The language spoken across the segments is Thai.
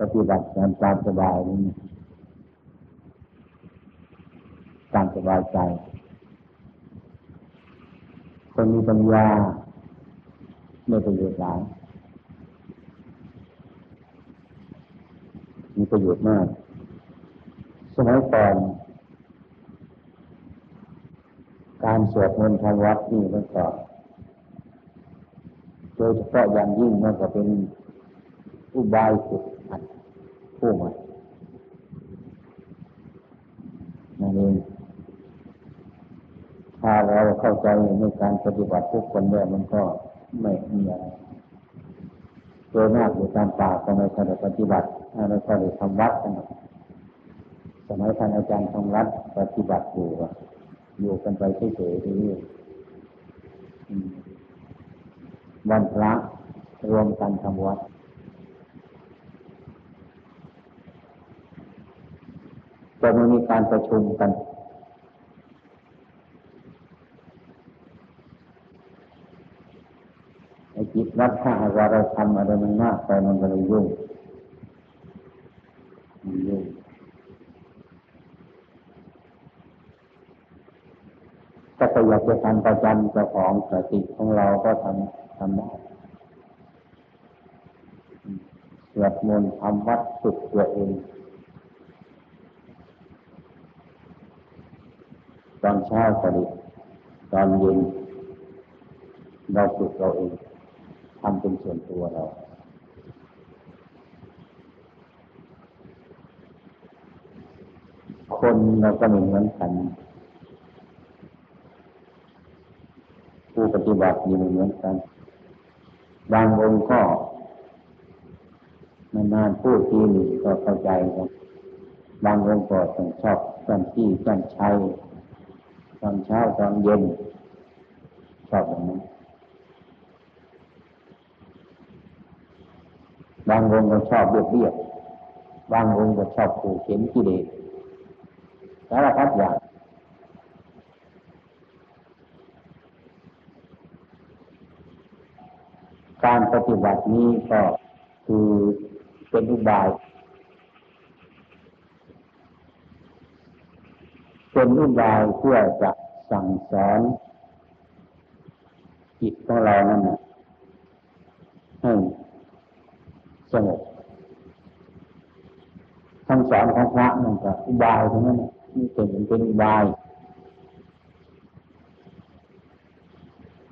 ปฏิบัติตามตามสบายนี่ตามสบายใจคนมีปัญญาไม่ประโยชน์หลายมีประโยชน์มาก สมัยก่อนการสวดมนต์ทางวัดนี่มันก็โดยเฉพาะอย่างยิ่งมันก็เป็นอุบายฝึกหัด ผู้ใหม่นั่นเองถ้าเราเข้าใจในการปฏิบัติทุกคนแล้วมันก็ไม่มีอะไรโดยมากอยู่ตามป่าก็ไม่ค่อยปฏิบัติไม่ค่อยทำวัดกันสมัยท่านอาจารย์ทำวัดปฏิบัติอยู่อยู่กันไปเฉยๆเรื่อยๆวันพระรวมกันทำวัด จะไม่มีการประชุมกัน ไอ้จิตวัดถ้าว่าเราทำอะไรมันมากไปมันก็เลยยุ่งมันยุ่งถ้าอยากจะทำประจำเจ้าของสติของเราก็ทำทำได้สวดมนต์ทำวัดสุดตัวเอง ตอนเช้าก็ดีตอนเย็นเราฝึกเราเองทำเป็นส่วนตัวเราคนเราก็เหมือนกัน ผู้ปฏิบัติมีเหมือนกัน บางองค์ก็นานๆพูดทีหนึ่งก็เข้าใจครับบางองค์ก็ต้องชอบกันที่กันชัย ตอนเช้าตอนเย็นชอบแบบนั้นบางองค์ก็ชอบเบียดเบียดบางองค์ก็ชอบขู่เข็นกิเลสสารพัดอย่างการปฏิบัตินี้ก็คือเป็นอุบาย เป็นอุบายเพื่อจะสั่งสอนจิตของเรานั่นนะให้สงบคำสอนของพระนั่นก็อุบายทั้งนั้นนี่เป็นเป็นอุบาย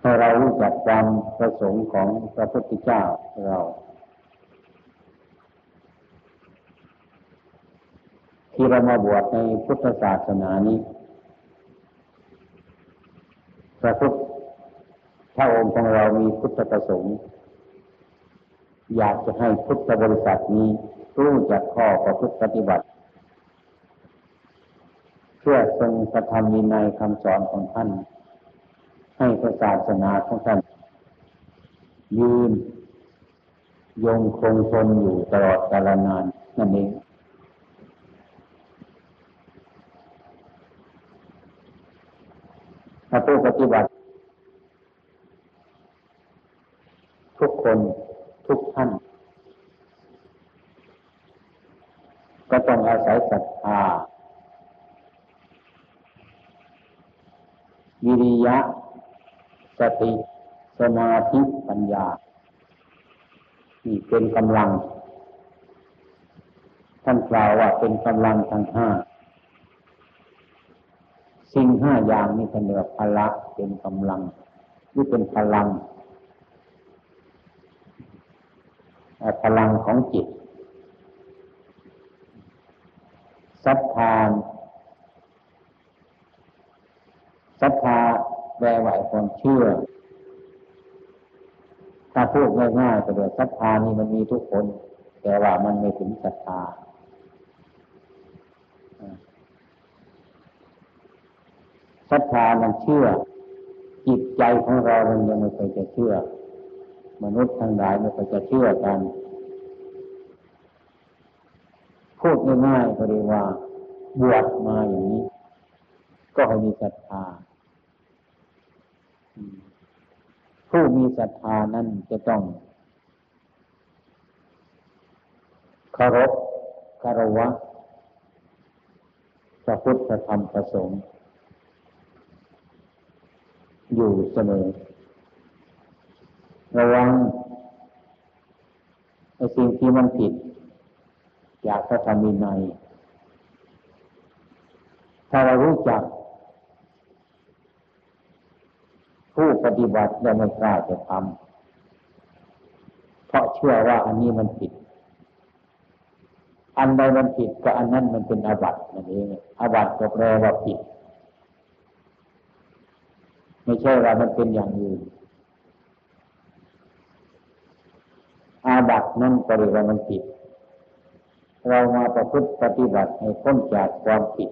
ให้เรารู้จักความประสงค์ของพระพุทธเจ้าเรา ที่เรามาบวชในพุทธศาสนานี้พระพุทธพระองค์ของเรามีพุทธประสงค์ อยากจะให้พุทธบริษัทนี้รู้จักข้อประพฤติปฏิบัติ เพื่อทรงกระทำมีในคำสอนของท่าน ให้ศาสนาของท่าน ยืน ยงคงทนอยู่ตลอดกาลนานนั่นเอง ถ้าผู้ปฏิบัติ ทุกคนทุกท่าน ก็ต้องอาศัยศรัทธาวิริยะ สติ สมาธิปัญญาที่เป็นกำลัง ท่านกล่าวว่าเป็นกำลังทั้งห้า สิ่งห้าอย่างนี้เป็นเรียกพละเป็นกำลังนี่เป็นพลังพลังของจิตศรัทธาศรัทธาแปลว่าความเชื่อ ถ้าพูดง่ายๆก็เดี๋ยวศรัทธานี่มันมีทุกคน แต่ว่ามันไม่ถึงศรัทธา ศรัทธามันเชื่อ จิตใจของเรามันยังไม่เคยจะเชื่อ มนุษย์ทั้งหลายไม่เคยจะเชื่อกันพูดง่ายๆก็เรียกว่าบวชมาอย่างนี้ ก็ให้มีศรัทธาผู้มีศรัทธานั้นจะต้องคารพคารวะพระพุทธธรรมประสงค์ อยู่เสมอ ระวังไอ้สิ่งที่มันผิดอยากจะทำมีในถ้าเรารู้จัก ผู้ปฏิบัติและไม่กล้าจะทำเพราะเชื่อว่าอันนี้มันผิดอันใดมันผิดก็อันนั้นมันเป็นอาบัตินั่นเองอาบัติก็แปลว่าผิด ไม่ใช่ว่ามันเป็นอย่างอื่นอาบัตินั่นก็เรียกว่ามันผิด เรามาประพฤติปฏิบัติให้พ้นจากความผิด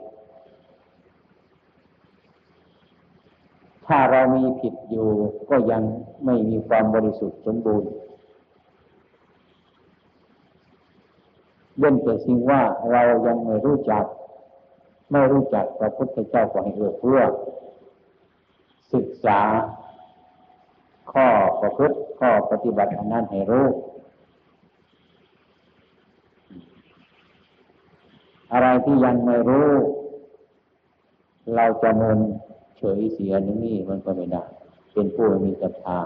ถ้าเรามีผิดอยู่ก็ยังไม่มีความบริสุทธิ์สมบูรณ์เว้นแต่สิ่งว่าเรายังไม่รู้จัก ไม่รู้จักพระพุทธเจ้าก็ให้เอื้อเพื่อ ศึกษา ข้อประพฤติข้อปฏิบัติอันนั้นให้รู้อะไรที่ยังไม่รู้ เราจะมนเฉยเสียนี่มันก็ไม่ได้เป็นผู้มีศรัทธา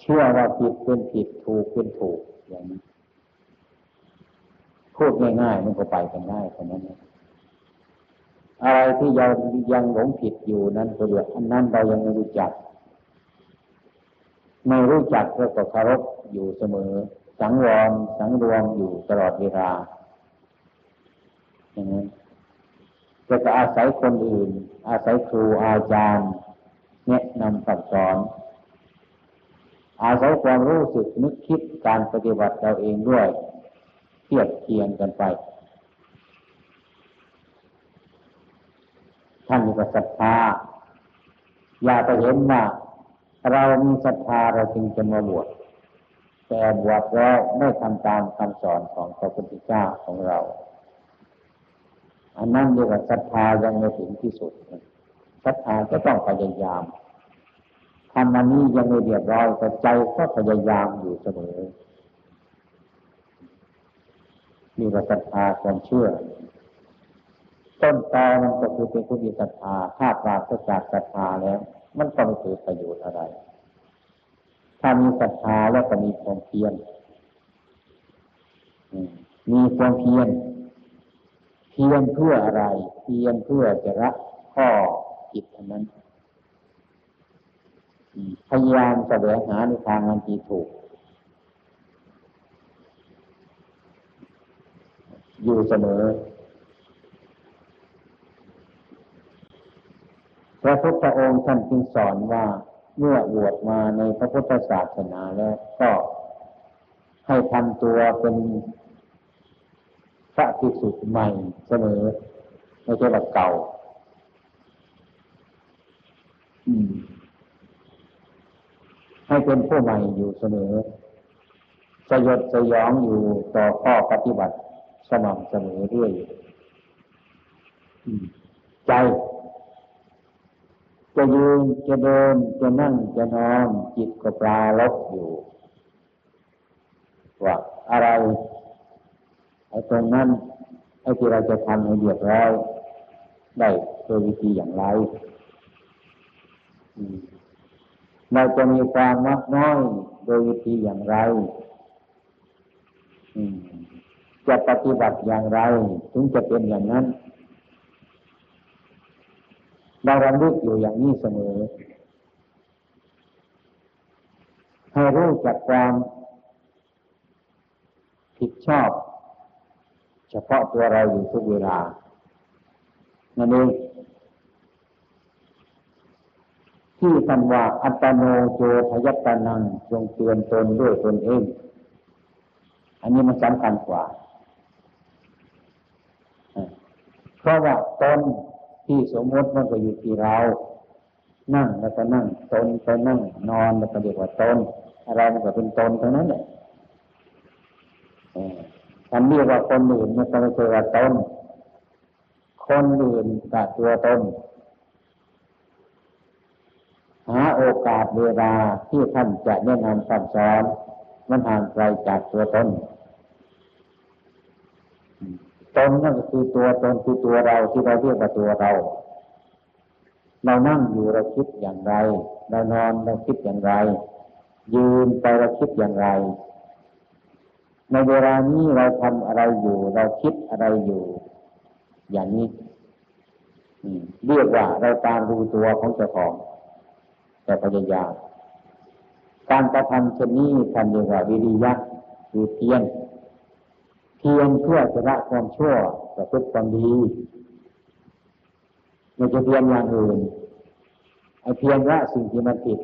เชื่อว่าผิดเป็นผิดถูกเป็นถูกอย่างนี้พูดง่ายๆมันก็ไปกันได้เท่านั้นอ อะไรที่ยังยังหลงผิดอยู่นั้นก็เรียกอันนั้นเรายังไม่รู้จัก ไม่รู้จักก็เคารพอยู่เสมอ สังวรสังรวมอยู่ตลอดเวลาอย่างนั้นจะก็อาศัยคนอื่น อาศัยครูอาจารย์แนะนำสั่งสอน อาศัยความรู้สึกนึกคิดการปฏิบัติเราเองด้วยเทียบเทียงกันไป ท่านมีศรัทธาอย่าไปเห็นว่าเรามีศรัทธาเราจึงจะมาบวชแต่บวชแล้วไม่ทำตามคำสอนของพระพุทธเจ้าของเราอันนั้นเรียกว่าศรัทธายังไม่ถึงที่สุดศรัทธาก็ต้องพยายามทำอันนี้ยังไม่เรียบร้อยแต่ใจก็พยายามอยู่เสมอมีว่าศรัทธาความเชื่อ ต้นตอมันก็คือเป็นผู้มีศรัทธาถ้าปราศจากศรัทธาแล้ว มันก็ไม่เกิดประโยชน์อะไร ถ้ามีศรัทธาแล้วก็มีความเพียรมีความเพียรเพียรเพื่ออะไร เพียรเพื่อจะละข้อจิตนนั้นพยายามแสวงหาในทางอันที่ถูก อยู่เสมอ ระพุทธองค์ท่านจึงสอนว่าเมื่อบวชมาในพระพุทธศาสนาแล้วก็ให้ทำตัวเป็นพระภิกษุใหม่เสมอไม่ใช่แบบเก่าให้เป็นผู้ใหม่อยู่เสมอ สยดสยองอยู่ต่อข้อปฏิบัติสม่ำเสมอเรื่อยใจ จะยืนจะเดินจะนั่งจะนอนจิตก็ปลาลบอยู่ว่าอะไรไอ้ตรงนั้นไอ้ที่เราจะทำให้เดียบร้อยได้โดยวิธีอย่างไรเราจะมีความมักน้อยโดยวิธีอย่างไรจะปฏิบัติอย่างไร ถึงจะเป็นอย่างนั้น เรารำลึกอยู่อย่างนี้เสมอ ให้รู้จักความผิดชอบ เฉพาะตัวเราอยู่ทุกเวลา นั่นเองที่ท่านว่าอัตโนโจทยัตนังจงเตือนตนด้วยตนเอง อันนี้มันสำคัญกว่า เพราะว่าตน ที่สมมติมันก็อยู่ที่เรา นั่งแล้วก็นั่งตนไปนั่ง นอนแล้วก็เรียกว่าตนอะไรมันก็เป็นตนทั้งนั้นแหละอันเรียกว่าคนอื่นมันก็ไม่ใช่ว่าตนคนอื่นกับตัวตนหาโอกาสเวลาที่ท่านจะแนะนำคำสอนมันห่างไกลจากตัวตน ตนนั่นคือตัวตนคือตัวเราที่เราเรียกว่าตัวเรา เรานั่งอยู่เราคิดอย่างไร เรานอนเราคิดอย่างไร ยืนไปเราคิดอย่างไร ในเวลานี้เราทำอะไรอยู่ เราคิดอะไรอยู่ อย่างนี้เรียกว่าเราตามรู้ตัวของเจ้าของ แต่พยายามการกระทำเช่นนี้ท่านเรียกว่าวิริยะคือเพียร เพียรเพื่อจะละความชั่วประพฤติความดีไม่จะเพียรอย่างอื่นไอเพียรละสิ่งที่มันผิด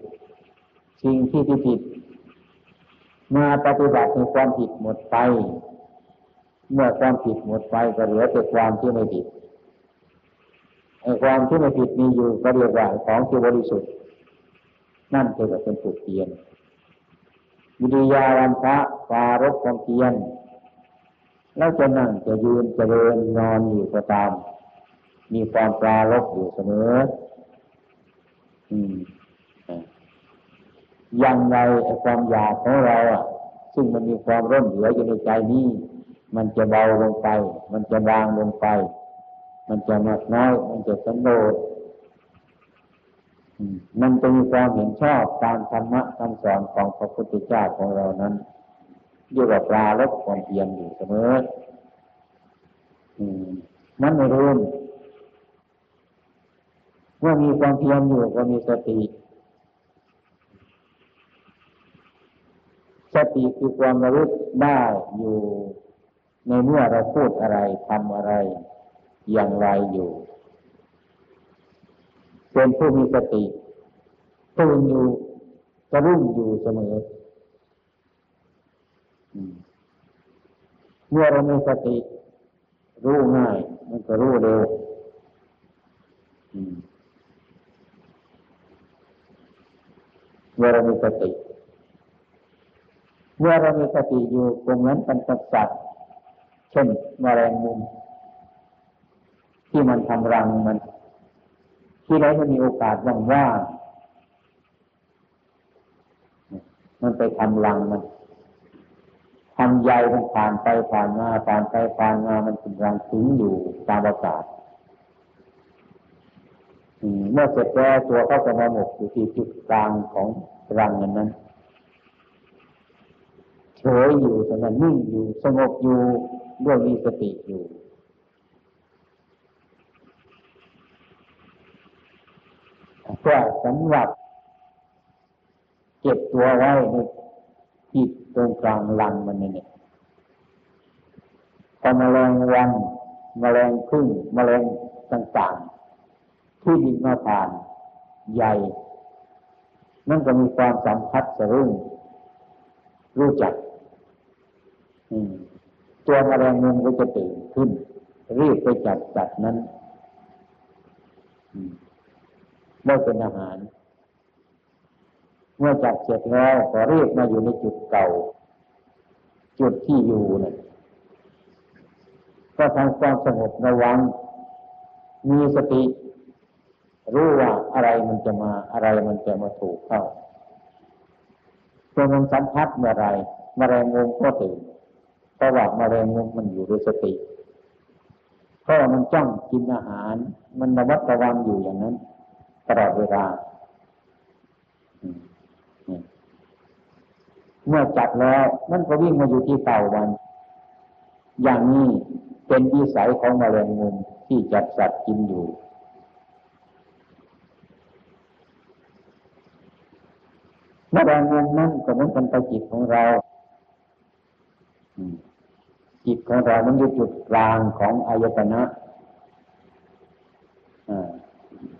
สิ่งที่ที่ผิด มาปฏิบัติในความผิดหมดไป เมื่อความผิดหมดไปก็เหลือแต่ความที่ไม่ผิดไอ้ความที่ไม่ผิดมีอยู่ก็เรียกว่าของที่บริสุทธิ์ นั่นคือเป็นสุดเพียรวิริยาวันพระปารบความเพียร แล้วจะนั่งจะยืนจะเดินนอนอยู่ก็ตาม มีความปลารบอยู่เสมออยังไงไอ้ความอยากของเราอะ ซึ่งมันมีความร่มเหลืออยู่ในใจนี้มันจะเบาลงไป มันจะวางลงไป มันจะมากน้อย มันจะสันโดษมันจะมีความเห็นชอบตามธรรมะคำสอนของพระพุทธเจ้าของเรานั้น เรียกว่าปลาลบความเพียรอยู่เสมอมันไม่รู้เมื่อมีความเพียรอยู่ก็มีสติ สติคือความระลึกได้อยู่ในเมื่อเราพูดอะไรทำอะไร อย่างไรอยู่ เป็นผู้มีสติตื่นอยู่กระรุ่งอยู่เสมอ เมื่อเรามีสติ รู้ง่าย มันก็รู้เร็วเมื่อเรามีสติ เมื่อเรามีสติอยู่ตรงนั้นเป็นสัตว์เช่นมแมลงมุม ที่มันทำรังมัน ที่ไรมันมีโอกาสว่างๆมันไปทำรังมัน ทำใยมันผ่านไปผ่านมาผ่านไปผ่านมามันกำลังถึงอยู่ตามอากาศเมื่อเสร็จแล้วตัวก็จะมาหมกอยู่ที่จุดกลางของรังนั้นเฉยอยู่สงบนิ่งอยู่สงบอยู่ด้วยมีสติอยู่เพื่อสำหรับเก็บตัวไว้ใน จิตตรงกลางลังมันเนี่ยพอมแมลงวันมแมลงพึ่งมแมลงต่างๆ ที่บินมาผ่านใหญ่ นั่นก็มีความสัมพัทธ์สรุ่งรู้จักตัวมแมลงมุมก็จะตื่นขึ้น รีบไปจัดจัดนั้นไม่เป็นอาหาร เมื่อจับเสร็จแล้วก็เรียกมาอยู่ในจุดเก่า จุดที่อยู่เนี่ยก็ทำความสงบระวัง มีสติ รู้ว่าอะไรมันจะมาอะไรมันจะมาถูกเข้าตัวมันสัมผัสเมื่อไรมแมลงมุมก็ตื่นเพราะว่ามแมลงมุมมันอยู่ด้วยสติเพราะมันจ้องกินอาหาร มันระมัดระวังอยู่อย่างนั้นตลอดเวลา เมื่อจับแล้ว มันก็วิ่งมาอยู่ที่เต่ามันอย่างนี้เป็นวิสัยของมแมลงมุมที่จับสัตว์กินอยู่ มแมลงมุมนั่นก็เหมือนกันไปจิตของเราจิตของเรามันอยู่จุดกลางของอายตนะ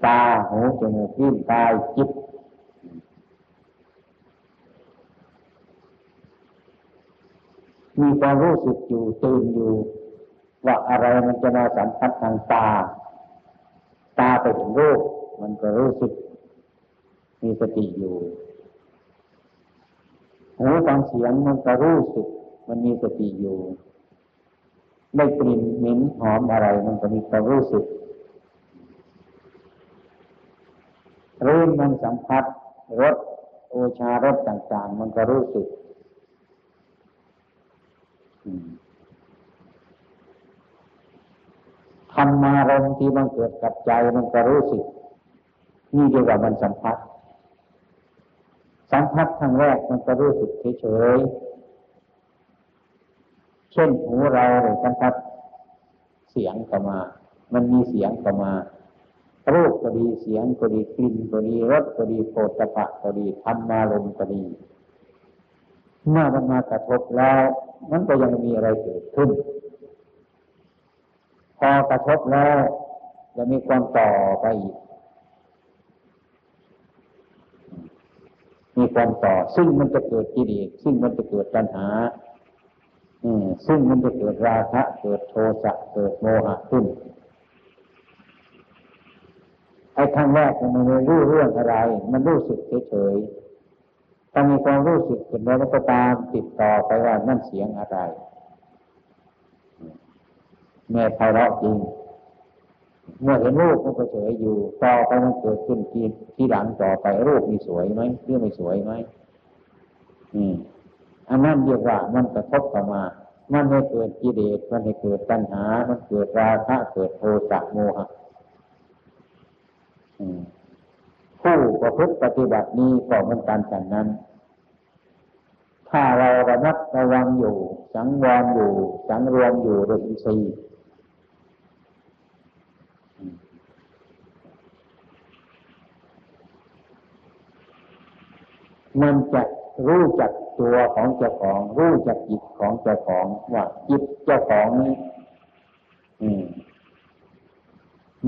ตาหูจมูกลิ้นกายจิต มีความรู้สึกอยู่ตื่นอยู่ ว่าอะไรมันจะมาสัมผัสทางตา ตาไปถึงรูปมันก็รู้สึก มีสติอยู่หูฟังเสียงมันก็รู้สึก มันมีสติอยู่ได้กลิ่นเหม็นหอมอะไร มันก็มีความรู้สึกรู้มันสัมผัสรสโอชารสต่าง ๆ มันก็รู้สึก ธรรมารมที่มันเกิดกับใจมันก็รู้สึก นี่เรียกว่ามันสัมผัส สัมผัสครั้งแรกมันก็รู้สึกเฉยๆเช่นหูเราเลยสัมผัสเสียงก็มา มันมีเสียงก็มารูปก็ดีเสียงก็ดีกลิ่นก็ดีรสก็ดีโผฏฐะก็ดีธรรมารมก็ดี เมื่อมันมากระทบแล้ว มันก็ยังมีอะไรเกิดขึ้น พอกระทบแล้วจะมีความต่อไปอีก มีความต่อ ซึ่งมันจะเกิดกิเลสซึ่งมันจะเกิดปัญหาซึ่งมันจะเกิดราคะเกิดโทสะเกิดโมหะขึ้นไอ้ครั้งแรกมันไม่รู้เรื่องอะไร มันรู้สึกเฉยๆ ถ้ามีความรู้สึกเกิดแล้วก็ตามติดต่อไปว่านั่นเสียงอะไรแม่ไพเราะจริง เมื่อเห็นรูปมันก็เฉยอยู่ต่อไปมันเกิดขึ้นทีที่หลังต่อไปรูปมีสวยไหมหรือไม่สวยไหมอืมอันนั้นเรียกว่ามันกระทบเข้ามา มันให้เกิดกิเลสมันให้เกิดปัญหา มันเกิดราคะเกิดโทสะโมหะ ผู้ประพฤติปฏิบัตินี้ก็เหมือนกันอย่งนั้น ถ้าเราระมัดระวังอยู่ สังวรอยู่ สังรวมอยู่โดยอินทรีย์มันจะรู้จักตัวของเจ้าของ รู้จักจิตของเจ้าของว่าจิตเจ้าของนี้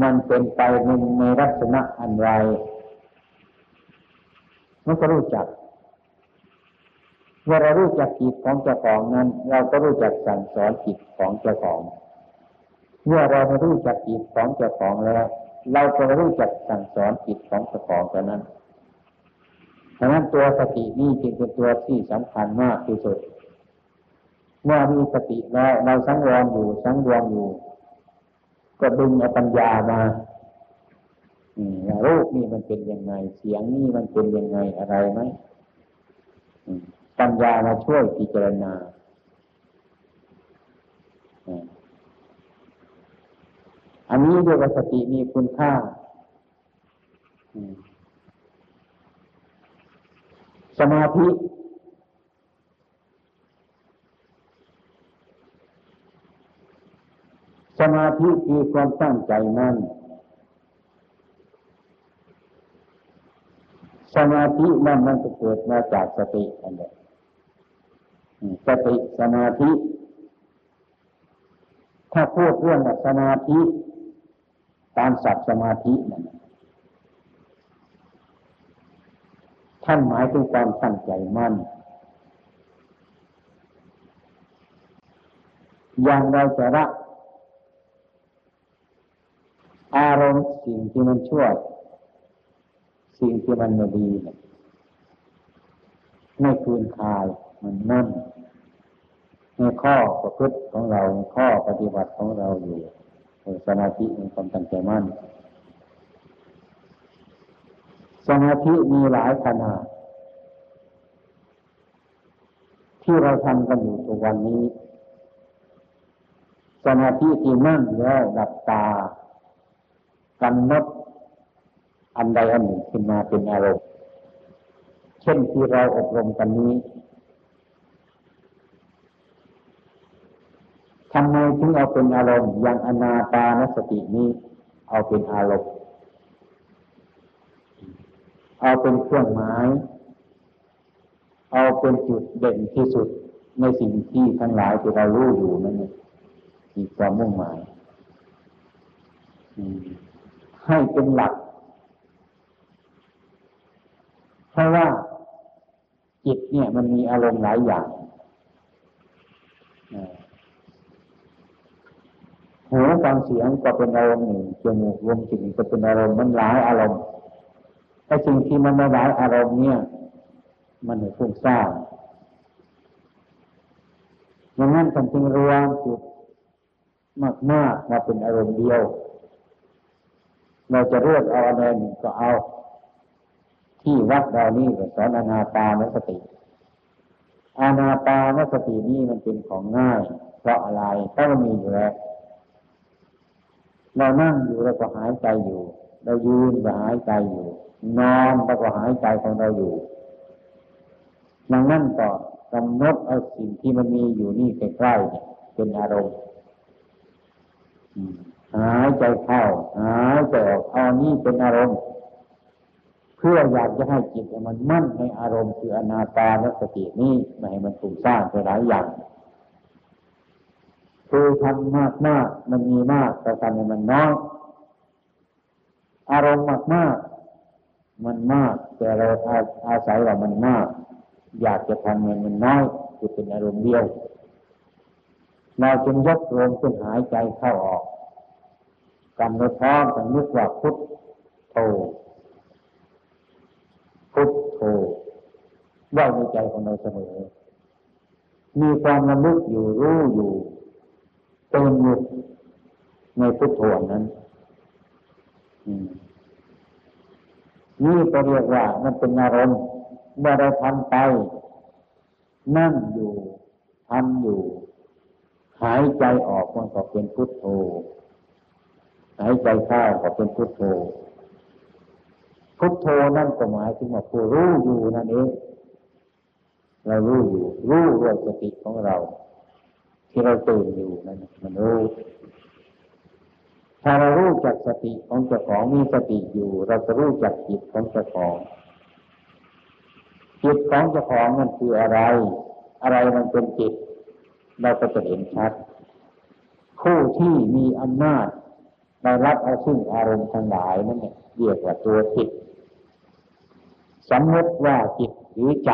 มันเป็นไปในในลักษณะอันไร มันก็รู้จักเมื่อเรารู้จักจิตของเจ้าของนั้น เราก็รู้จักสั่งสอนจิตของเจ้าของ เมื่อเราไม่รู้จักจิตของเจ้าของแล้ว เราก็รู้จักสั่งสอนจิตของเจ้าของเท่านั้นดังนั้นตัวสตินี่จึงเป็นตัวที่สำคัญมากที่สุด เมื่อมีสติแล้วเราสังวรอยู่สังวมอยู่ ก็ดึงเอาปัญญามา รูปนี่มันเป็นยังไง เสียงนี่มันเป็นยังไงอะไรไหมปัญญามาช่วยพิจารณาอันนี้เรียกว่าสติมีคุณค่าสมาธิสมาธิคือความตั้งใจมั่น สมาธินั่นมันจะเกิดมาจากสติอันเดียสติสมาธิ ถ้าพูดเรื่องสมาธิ ตามศัพท์สมาธินั่นท่านหมายถึงความตั้งใจมั่น อย่างเราจะรักอารมณ์สิ่งที่มันชั่ว สิ่งที่มันไม่ดีเนี่ยไม่คืนคายมันนั่นในข้อประพฤติของเราในข้อปฏิบัติของเราอยู่สมาธิในความตั้งใจมั่นสมาธิมีหลายขนาดที่เราทำกันอยู่ทุกวันนี้ สมาธิที่นั่งแล้วหลับตากำหนด อันใดอันหนึ่งขึ้นมาเป็นอารมณ์เช่นที่เราอบรมกันนี้ทำไมถึงเอาเป็นอารมณ์อย่างอนาตานสตินี้เอาเป็นอารมณ์เอาเป็นเครื่องหมาย เอาเป็นจุดเด่นที่สุดในสิ่งที่ทั้งหลายที่เรารู้อยู่นั่นเองมีความมุ่งหมายให้เป็นหลัก เพราะว่าจิตเนี่ยมันมีอารมณ์หลายอย่างหูฟังเสียงก็เป็นอารมณ์หนึ่งจมูกรวมจิตก็เป็นอารมณ์มันหลายอารมณ์แต่สิ่งที่มันไม่หลายอารมณ์เนี่ย มันไม่ฟุ้งซ่านดังนั้นท่านจึงรวมจุดมากๆมาเป็นอารมณ์เดียว เราจะเลือกเอาอะไรหนึ่งก็เอา ที่วัดเรานี่ก็สอนอนาตานสติอาณาปานสตินี้มันเป็นของง่าย เพราะอะไรเพราะมันมีอยู่แล้วเรานั่งอยู่เราก็หายใจอยู่ เรายืนก็หายใจอยู่ นอนเราก็หายใจของเราอยู่ดังนั้นก็กำหนดเอาสิ่งที่มันมีอยู่นี่ใกล้ๆเนี่ยเป็นอารมณ์หายใจเข้าหายใจออกเอานี่เป็นอารมณ์ เพื่ออยากจะให้จิตมันมั่นในอารมณ์คืออนาตานสตินี้ไม่ให้มันถูกสร้างไปหลายอย่างคือทำมากมากมันมีมากแต่ทำให้มันน้อยอารมณ์มากมากมันมาก แต่เราอาอาศัยว่ามันมาก อยากจะทำมันมันน้อยคือเป็นอารมณ์เดียวเราจึงยกลมขึ้นหายใจเข้าออกกำหนดพร้อมกันนึกว่าพุทโธ พุทโธไว้ในใจของเราเสมอ มีความระลึกอยู่รู้อยู่เต็มอยู่ในพุทโธนั้นนี่ก็เรียกว่ามันเป็นอารมณ์เมื่อเราทำไป นั่งอยู่ทำอยู่ หายใจออกมันก็เป็นพุทโธหายใจเข้าก็เป็นพุทโธ พุทโธนั่นก็หมายถึงว่าผู้รู้อยู่นั่นเองเรารู้อยู่รู้ด้วยสติของเรา ที่เราตื่นอยู่นั่นมันรู้ถ้าเรารู้จักสติของเจ้าของมีสติอยู่ เราจะรู้จักจิตของเจ้าของจิตของเจ้าของมันคืออะไร อะไรมันเป็นจิต เราก็จะเห็นชัดผู้ที่มีอำนาจได้รับเอาซึ่งอารมณ์ทั้งหลายนั่นเนี่ยเรียกว่าตัวจิต สมมติว่าจิตหรือใจ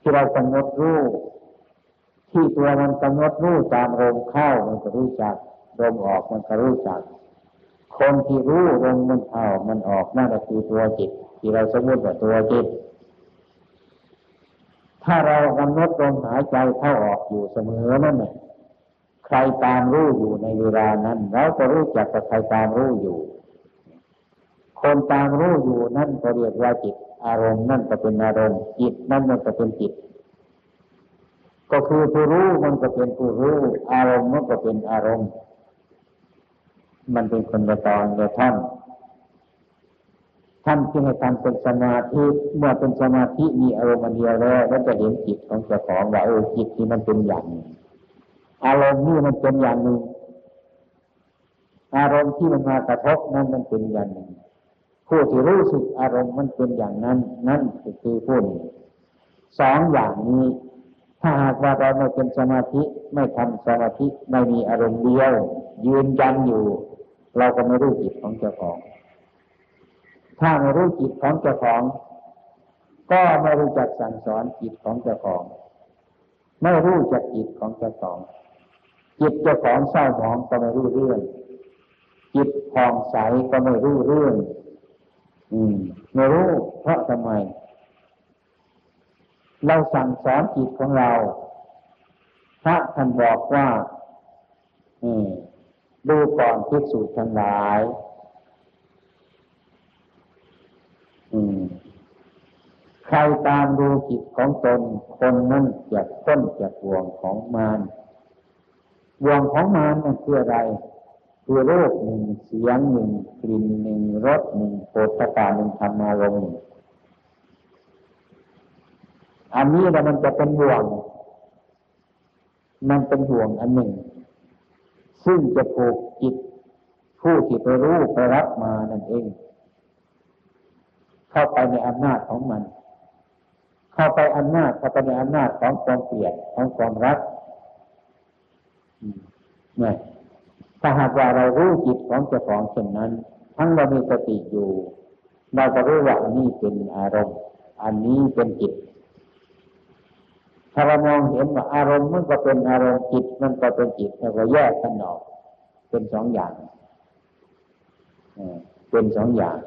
ที่เรากำหนดรู้ที่ตัวมันกำหนดรู้ตามลมเข้ามันก็รู้จักลมออกมันก็รู้จัก คนที่รู้ลมมันเข้ามันออกนั่นก็คือตัวจิต ที่เราสมมติว่าตัวจิต ถ้าเรากำหนดลมหายใจเข้าออกอยู่เสมอนั่นเนี่ยใครตามรู้อยู่ในเวลานั้นเราก็รู้จักกับใครตามรู้อยู่ คนตามรู้อยู่นั่นก็เรียกว่าจิต อารมณ์นั่นก็เป็นอารมณ์จิตนั่นมันก็เป็นจิต ก็คือผู้รู้มันก็เป็นผู้รู้ อารมณ์มันก็เป็นอารมณ์ มันเป็นคนละตอนละท่านท่านจึงให้ทำเป็นสมาธิเมื่อเป็นสมาธิมีอารมณ์เดียวแล้วก็จะเห็นจิตของเจ้าของว่าเออจิตที่มันเป็นอย่างอารมณ์นี่มันเป็นอย่างหนึ่งอารมณ์ที่มันมากระทบนั้นมันเป็นอย่างหนึ่ง ผู้ที่รู้สึกอารมณ์มันเป็นอย่างนั้น นั่นคือผู้นี้สองอย่างนี้ ถ้าหากว่าเราไม่เป็นสมาธิไม่ทำสมาธิไม่มีอารมณ์เดียว ยืนยันอยู่ เราก็ไม่รู้จิตของเจ้าของ ถ้าไม่รู้จิตของเจ้าของ ก็ไม่รู้จักสั่งสอนจิตของเจ้าของ ไม่รู้จักจิตของเจ้าของ จิตเจ้าของเศร้าหมองก็ไม่รู้เรื่องจิตผ่องใสก็ไม่รู้เรื่อง อืมไม่รู้เพราะทำไม เราสั่งสอนจิตของเราพระท่านบอกว่าอืมดูก่อนพิสูจน์ทั้งหลาย อืมใครตามดูจิตของตน คนนั้นจะต้นจากห่วงของมารวงของมันนั่นคืออะไร คือรูปหนึ่งเสียงหนึ่งกลิ่นหนึ่งรสหนึ่งโผฏฐาหนึ่งธรรมารมณ์หนึ่งอันนี้แล้วมันจะเป็นห่วง มันเป็นห่วงอันหนึ่ง ซึ่งจะผูกจิตผู้ที่ไปรู้ไปรับมานั่นเอง เข้าไปในอำนาจของมัน เข้าไปอำนาจเข้าไปในอำนาจของความเกลียดของความรักเนี่ย ถ้าหากว่าเรารู้จิตของเจ้าของเช่นนั้น ทั้งเรามีสติอยู่ เราก็รู้ว่าอันนี้เป็นอารมณ์ อันนี้เป็นจิต ถ้าเรามองเห็นว่าอารมณ์มันก็เป็นอารมณ์จิตมันก็เป็นจิตเราก็แยกกันออกเป็นสองอย่างเป็นสองอย่าง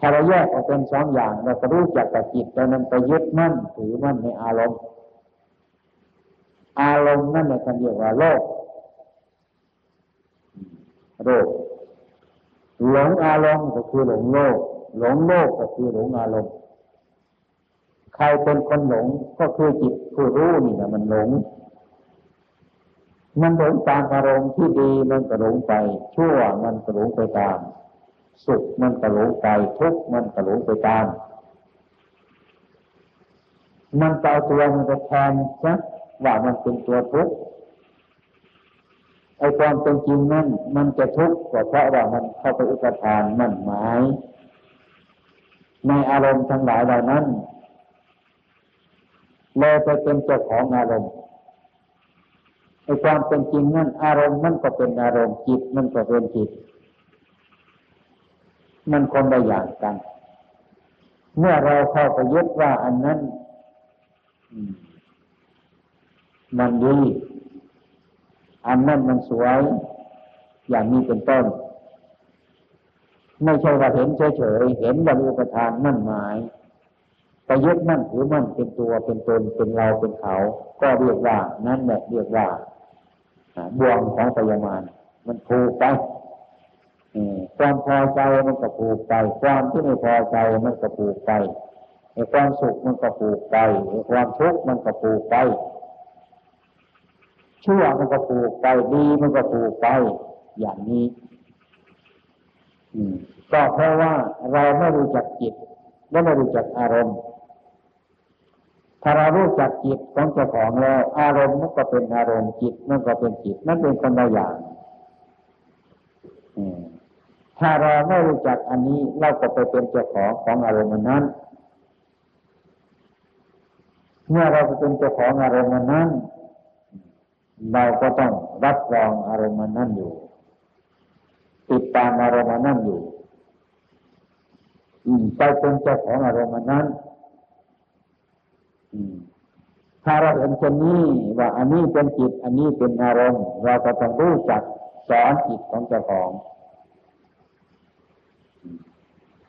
ถ้าเราแยกออกเป็นสองอย่าง เราก็รู้จักกับจิตแต่นั้นไปยึดมั่นถือมั่นในอารมณ์ อารมณ์นั่นแหละท่านเรียกว่าโลก โลกหลงอารมณ์ก็คือหลงโลก หลงโลกก็คือหลงอารมณ์ ใครเป็นคนหลงก็คือจิตผู้รู้นี่นะมันหลง มันหลงตามอารมณ์ที่ดีมันก็หลงไป ชั่วมันก็หลงไปตาม สุขมันก็หลงไปทุกข์มันก็หลงไปตาม มันเจ้าตัวมันจะแทนซะว่ามันเป็นตัวทุกข์ ไอ้ความเป็นจริงนั่นมันจะทุกข์ก็เพราะว่ามันเข้าไปอุปทานมั่นหมาย ในอารมณ์ทั้งหลายเหล่านั้นเลยไปเป็นเจ้าของอารมณ์ไอ้ความเป็นจริงนั่นอารมณ์มันก็เป็นอารมณ์จิตมันก็เป็นจิต มันคนละอย่างกัน เมื่อเราเข้าไปยึดว่าอันนั้นมันดี อันนั้นมันสวย อย่างนี้เป็นต้น ไม่ใช่ว่าเห็นเฉยๆเห็นบรรลุประทานนั่นหมายไปยึดมั่นถือมั่นเป็นตัวเป็นตนเป็นเราเป็นเขา ก็เรียกว่า นั่นแหละเรียกว่าบ่วงของปยามานมันผูกไปความพอใจมันก็ผูกไป ความที่ไม่พอใจมันก็ผูกไปความสุขมันก็ผูกไปความทุกข์มันก็ผูกไป ชั่วมันก็ผูกไปดีมันก็ผูกไป อย่างนี้ก็เพราะว่าเราไม่รู้จักจิตและไม่รู้จักอารมณ์ ถ้าเรารู้จักจิตของเจ้าของแล้วอารมณ์มันก็เป็นอารมณ์จิตมันก็เป็นจิตนั่นเป็นคนละอย่างถ้าเราไม่รู้จักอันนี้เราก็ไปเป็นเจ้าของของอารมณ์นั้น เมื่อเราเป็นเจ้าของอารมณ์นั้น เราก็ต้องรับรองอารมณ์นั้นอยู่ ติดตามอารมณ์นั้นอยู่ไปเป็นเจ้าของอารมณ์นั้นถ้าเราเห็นเช่นนี้ว่าอันนี้เป็นจิต อันนี้เป็นอารมณ์ เราก็ต้องรู้จักสอนจิตของเจ้าของ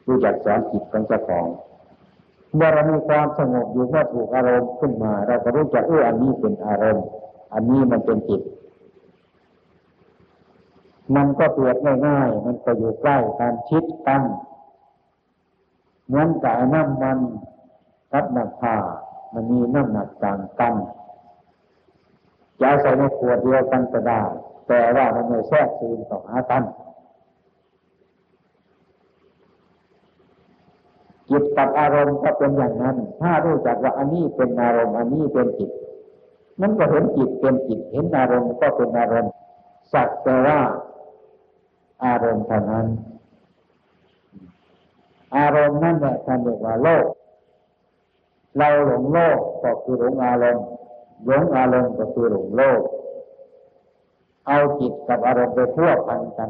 รู้จักสอนจิตของเจ้าของเมื่อเรามีความสงบอยู่เมื่อถูกอารมณ์ขึ้นมา เราก็รู้จักเอออันนี้เป็นอารมณ์ อันนี้มันเป็นจิต มันก็เปรียบง่ายๆ มันก็อยู่ใกล้การชิดกันเหมือนกับน้ำมันกับน้ำผ้ามันมีน้ำหนักต่างกันจะใส่ในขวดเดียวกันก็ได้ แต่ว่ามันไม่แทรกซึมต่อหากันจิตกับอารมณ์ก็เป็นอย่างนั้น ถ้ารู้จักว่าอันนี้เป็นอารมณ์ อันนี้เป็นจิต มันก็เห็นจิตเป็นจิต เห็นอารมณ์ก็เป็นอารมณ์ สักแต่ว่า อารมณ์เท่านั้น อารมณ์นั่นแหละท่านเรียกว่าโลก เราหลงโลกก็คือหลงอารมณ์หลงอารมณ์ก็คือหลงโลก เอาจิตกับอารมณ์ไปทั่วพันกัน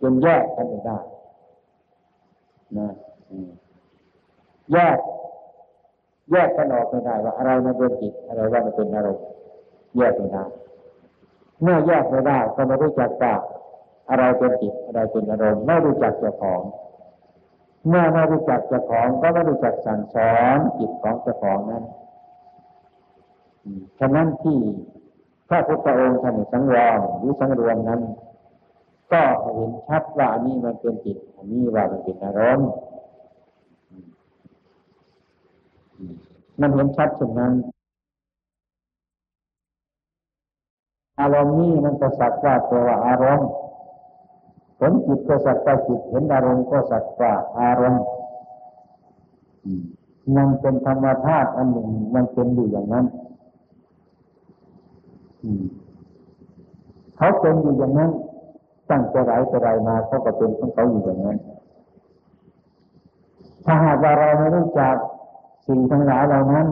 จนแยกกันไม่ได้นะแยก แยกกันออกไม่ได้ว่าอะไรมันเป็นจิตอะไรว่ามันเป็นอารมณ์แยกไม่ได้เมื่อแยกไม่ได้ก็ไม่รู้จักว่าอะไรเป็นจิตอะไรเป็นอารมณ์ไม่รู้จักเจ้าของ เมื่อไม่รู้จักเจ้าของก็ไม่รู้จักสั่งสอนจิตของเจ้าของนั้นฉะนั้นที่พระพุทธองค์ท่านสังวรหรือสังรวมนั้น ก็เห็นชัดว่านี้มันเป็นจิตอันนี้ว่ามันเป็นอารมณ์ มันเห็นชัดเช่นนั้น อารมณ์นี้มันก็สักว่าตัวอารมณ์ผลจิตก็สักว่าจิตเห็นอารมณ์ก็สักว่าอารมณ์มันเป็นธรรมธาตุอันหนึ่งมันเป็นอยู่อย่างนั้นเขาเป็นอยู่อย่างนั้นตั้งแต่ไรแต่ไรมาเขาก็เป็นของเขาอยู่อย่างนั้นถ้าหากว่าเราไม่รู้จัก สิ่งทั้งหลายเหล่านั้น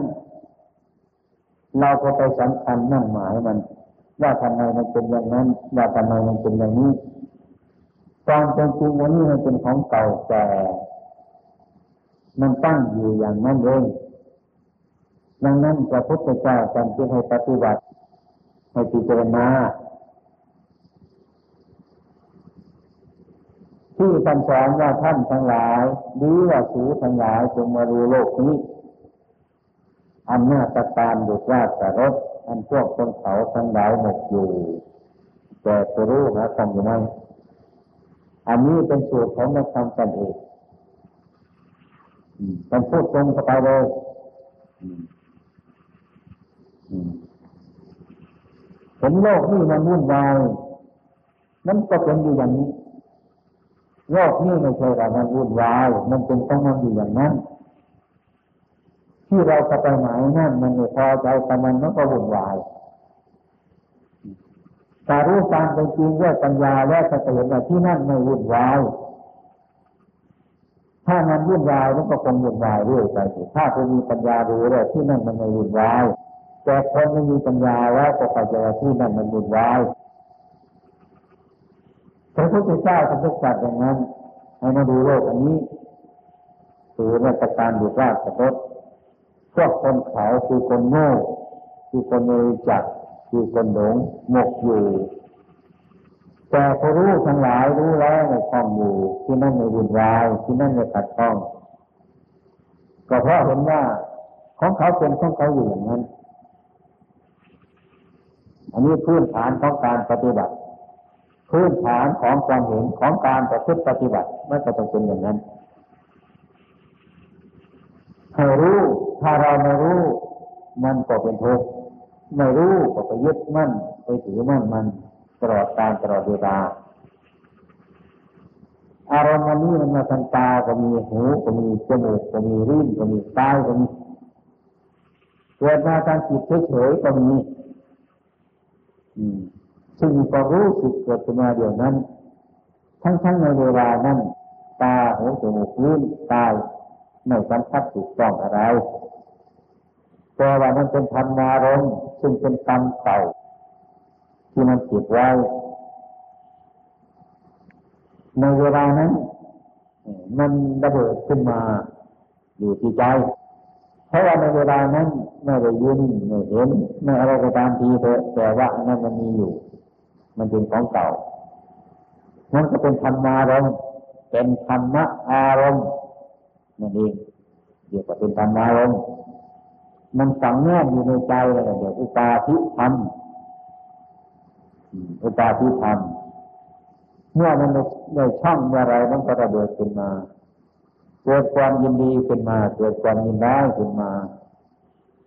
เราก็ไปสำคัญนั่งหมายมัน ว่าทำไมมันเป็นอย่างนั้น ว่าทำไมมันเป็นอย่างนี้ความเป็นจริงวันนี้มันเป็นของเก่าแก่มันตั้งอยู่อย่างนั้นเองดังนั้นพระพุทธเจ้าจำที่ให้ปฏิบัติให้พิจารณาที่ท่านสอนว่าท่านทั้งหลายหรือว่าสูทั้งหลายจงมาดูโลกนี้ อันหน้าตะการบุตรราชรถอันพวกคนเขาทั้งหลายหมกอยู่ แต่จะรู้หาคำอยู่ไหมอันนี้เป็นสูตรของนักธรรมกันเองมันพูดตรงเข้าไปเลยเห็นโลกนี่มันวุ่นวายนั่นก็เป็นอยู่อย่างนี้โลกนี่ไม่ใช่ว่ามันวุ่นวาย มันเป็นต้องมันอยู่อย่างนั้น ที่เราจะไปหมายนั่นมันไม่พอใจกับมันมันก็วุ่นวายแต่รู้ตามเป็นจริงด้วยปัญญาแล้วจะเห็นว่าที่นั่นไม่วุ่นวายถ้ามันวุ่นวายมันก็คงวุ่นวายเรื่อยไปถ้าคุณมีปัญญารู้แล้วที่นั่นมันไม่วุ่นวายแต่คนไม่มีปัญญาแล้วก็เข้าใจที่นั่นมันวุ่นวายพระพุทธเจ้าท่านตรัสอย่างนั้นให้มาดูโลกอันนี้คือราชการอยู่ราชรถ พวกคนเขาคือคนโง่คือคนไม่รู้จักคือคนหลงหมกอยู่ แต่พอรู้ทั้งหลายรู้แล้วในคล้องอยู่ ที่นั่นไม่วุ่นวายที่นั่นไม่ขัดข้อง ก็เพราะเห็นว่าของเขาเป็นของเขาอยู่อย่างนั้น อันนี้พื้นฐานของการปฏิบัติ พื้นฐานของความเห็นของการประพฤติปฏิบัติไม่จะต้องเป็นอย่างนั้นให้รู้ ถ้าเราไม่รู้มันก็เป็นทุกข์ไม่รู้ก็ไปยึดมั่นไปถือมั่นมันตลอดการตลอดเวลาอารมณ์นี้มันมาทางตาก็มีหูก็มีจมูกก็มีริ้นก็มีกายก็มีเกิดมาทางจิตเฉยๆก็มีซึ่งมีความรู้สึกเกิดขึ้นมาเดียวนั้น ทั้งๆในเวลานั้น ตาหูจมูกลิ้นกายไม่สัมผัสถูกต้องอะไร แต่ว่ามันเป็นธรรมารมซึ่งเป็นกรรมเก่าที่มันติดไว้ในเวลานั้นมันระเบิดขึ้นมาอยู่ที่ใจ เพราะว่าในเวลานั้นไม่ได้ยินไม่เห็นไม่อะไรก็ตามทีเถอะแต่ว่านั้นมันมีอยู่ มันเป็นของเก่านั่นก็เป็นธรรมารมเป็นธรรมะอารมณ์นั่นเองเดียวก็เป็นธรรมารม มันฝังแน่อยู่ในใจเลยเดี๋ยวอุปาทิธรรมอุปาทิธรรมเมื่อมันในช่องเมื่อไรมันก็ระเบิดขึ้นมาเกิดความยินดีขึ้นมาเกิดความยินร้ายขึ้นมา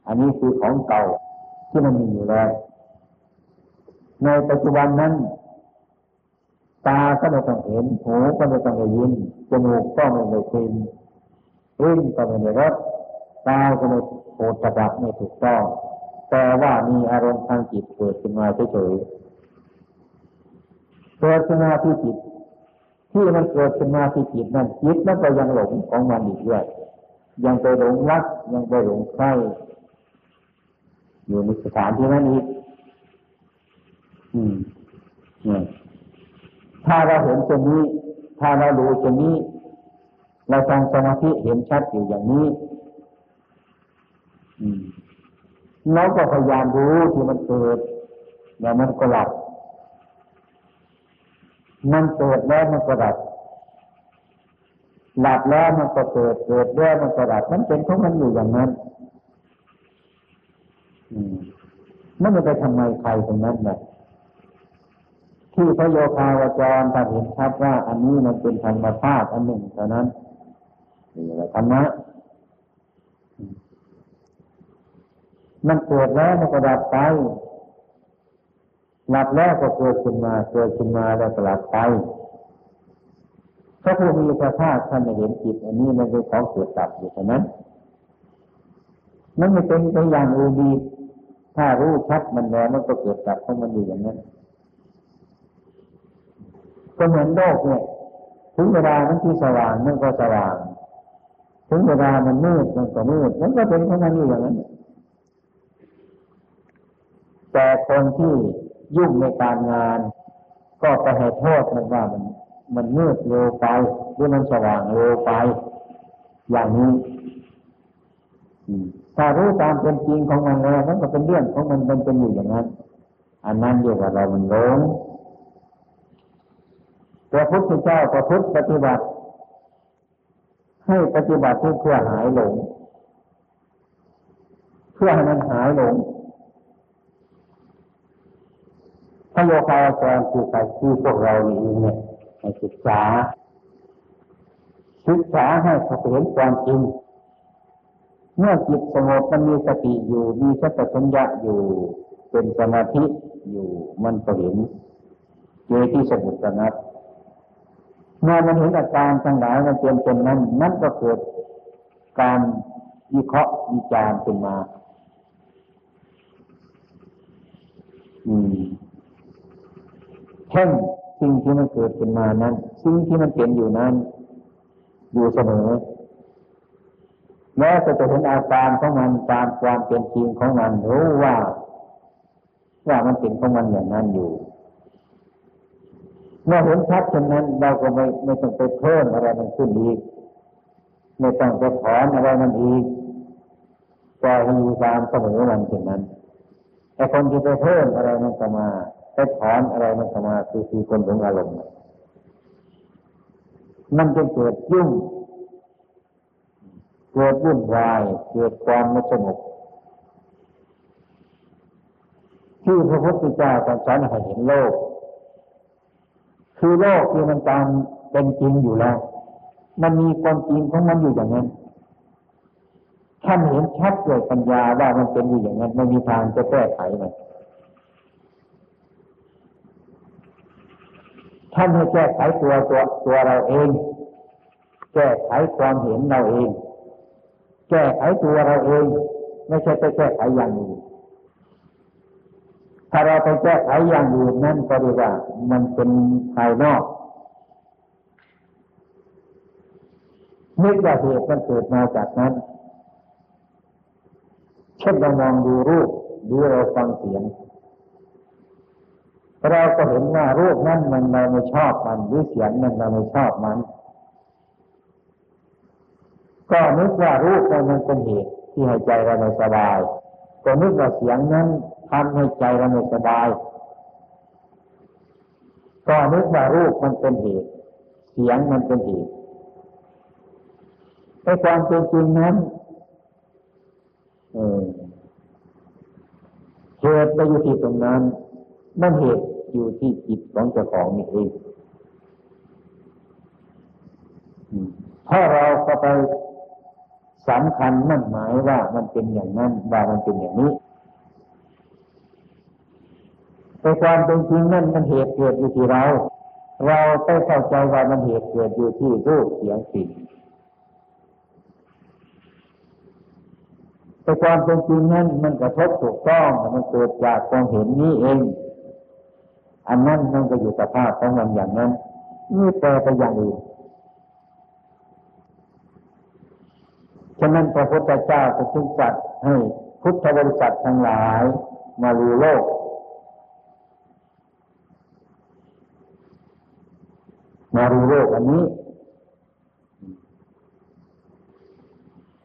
อันนี้คือของเก่าที่มันมีอยู่แล้ว ในปัจจุบันนั้น ตาก็ไม่ต้องเห็นหูก็ไม่ต้องได้ยินจมูกก็ไม่ได้กลิ่นลิ้นก็ไม่ได้รส ตาก็ไม่โผฏฐัพไม่ถูกต้องแต่ว่ามีอารมณ์ทางจิตเกิดขึ้นมาเฉยๆเกิดขึ้นมาที่จิต ที่มันเกิดขึ้นมาที่จิตนั่นจิตมันก็ยังหลงของมันอีกด้วยยังไปหลงรักยังไปหลงใครอยู่ในสถานที่นั้นอีกอืมเนี่ยถ้าเราเห็นตรงนี้ ถ้าเรารู้ตรงนี้ เราทำสมาธิเห็นชัดอยู่อย่างนี้ เราก็พยายามรู้ที่มันเกิดแล้วมันก็หลับ มันเกิดแล้วมันก็หลับ หลับแล้วมันก็เกิด เกิดแล้วมันก็หลับ มันเป็นของมันอยู่อย่างนั้นอืมมันไม่ไปทำไมใครตรงนั้นเนี่ยที่พระโยคาวจรถ้าเห็นชัดว่า อันนี้มันเป็นธรรมชาติอันหนึ่งเท่านั้นนี่แหละธรรมะ มันเกิดแล้วมันก็ดับไปหลับแล้วก็เกิดขึ้นมาเกิดขึ้นมาแล้วก็หลับไปพระผู้มีพระภาคท่านเห็นจิตอันนี้มันเป็นของเกิดดับอยู่เท่านั้นมันไม่เป็นไปอย่างอื่นดีถ้ารู้ชัดมันแล้วมันก็เกิดดับของมันอยู่อย่างนั้น ก็เหมือนโลกเนี่ย ถึงเวลามันที่สว่างมันก็สว่าง ถึงเวลามันมืดมันก็มืดมันก็เป็นแค่นั้นอยู่อย่างนั้น แต่คนที่ยุ่งในการงาน ก็ไปให้โทษมันว่ามัน มันมืดเร็วไปหรือมันสว่างเร็วไป อย่างนี้ถ้ารู้ตามเป็นจริงของมันแล้วมันก็เป็นเรื่องของมันมันเป็นอยู่อย่างนั้น อันนั้นเรียกว่าเรามันหลงพระพุทธเจ้าประพฤติปฏิบัติ ให้ปฏิบัติเพื่อหายหลง เพื่อให้มันหายหลงพ ระโยคาวจรคือใครคือพวกเรานี่เนี่ยให้ศึกษา ศึกษาให้เขาเห็นความจริง เมื่อจิตสงบมันมีสติอยู่ มีสัพพัญญะอยู่ เป็นสมาธิอยู่มันก็เห็นเจที่สงบระงับเมื่อมันเห็นอาการทั้งหลายมันเป็นเช่นนั้นนั่นก็เกิดการวิเคราะห์วิจารณ์ขึ้นมา อืม เช่นสิ่งที่มันเกิดขึ้นมานั้นสิ่งที่มันเป็นอยู่นั้น อยู่เสมอแล้วจะเห็นอาการของมันตามความเป็นจริงของมันรู้ว่า ว่ามันเป็นของมันอย่างนั้นอยู่เมื่อเห็นชัดเช่นนั้น เราก็ไม่ไม่ต้องไปเพิ่มอะไรมันขึ้นอีกไม่ต้องไปถอนอะไรมันอีกปล่อยให้อยู่ตามเสมอมันเช่นนั้นแต่คนที่ไปเพิ่มอะไรมันก็มา ไปถอนอะไรมันก็มาคือคือคนหลงอารมณ์มันจะเกิดยุ่ง เกิดวุ่นวาย เกิดความไม่สงบที่พระพุทธเจ้าตรัสสอนให้เห็นโลก คือโลกที่มันตามเป็นจริงอยู่แล้ว มันมีความจริงของมันอยู่อย่างนั้นท่านเห็นชัดด้วยปัญญาว่ามันเป็นอยู่อย่างนั้นไม่มีทางจะแก้ไขมัน ท่านให้แก้ไขตัวตัวตัวเราเอง แก้ไขความเห็นเราเอง แก้ไขตัวเราเอง ไม่ใช่ไปแก้ไขอย่างอื่นถ้าเราไปแก้ไขอย่างอื่นนั่นก็เรียกว่า มันเป็นภายนอกนึกว่าเหตุมันเกิดมาจากนั้น เช่นเรามองดูรูปดูเราฟังเสียง เราก็เห็นว่ารูปนั้นมันเราไม่ชอบมันหรือเสียงนั้นเราไม่ชอบมัน ก็นึกว่ารูปนั้นมันเป็นเหตุที่ให้ใจเราไม่สบาย ก็นึกว่าเสียงนั้นทำให้ใจเราไม่สบาย ก็นึกว่ารูปมันเป็นเหตุ เสียงมันเป็นเหตุในความเป็นจริงนั้นเหตุไปอยู่ที่ตรงนั้น นั่นเหตุอยู่ที่จิตของเจ้าของนี่เองถ้าเราก็ไปสำคัญมั่นหมายว่ามันเป็นอย่างนั้นว่ามันเป็นอย่างนี้แต่ความเป็นจริงนั่นมันเหตุเกิดอยู่ที่เรา เราต้องเข้าใจว่ามันเหตุเกิดอยู่ที่รูปเสียงกลิ่นแต่ความเป็นจริงนั้นมันกระทบถูกต้องมันเกิดจากความเห็นนี้เอง อันนั้นมันก็อยู่สภาพของมันอย่างนั้นนี่แปลไปอย่างอื่นฉะนั้นพระพุทธเจ้าจะจึงจัดให้พุทธบริษัททั้งหลายมาลูโลก มาลูโลกอันนี้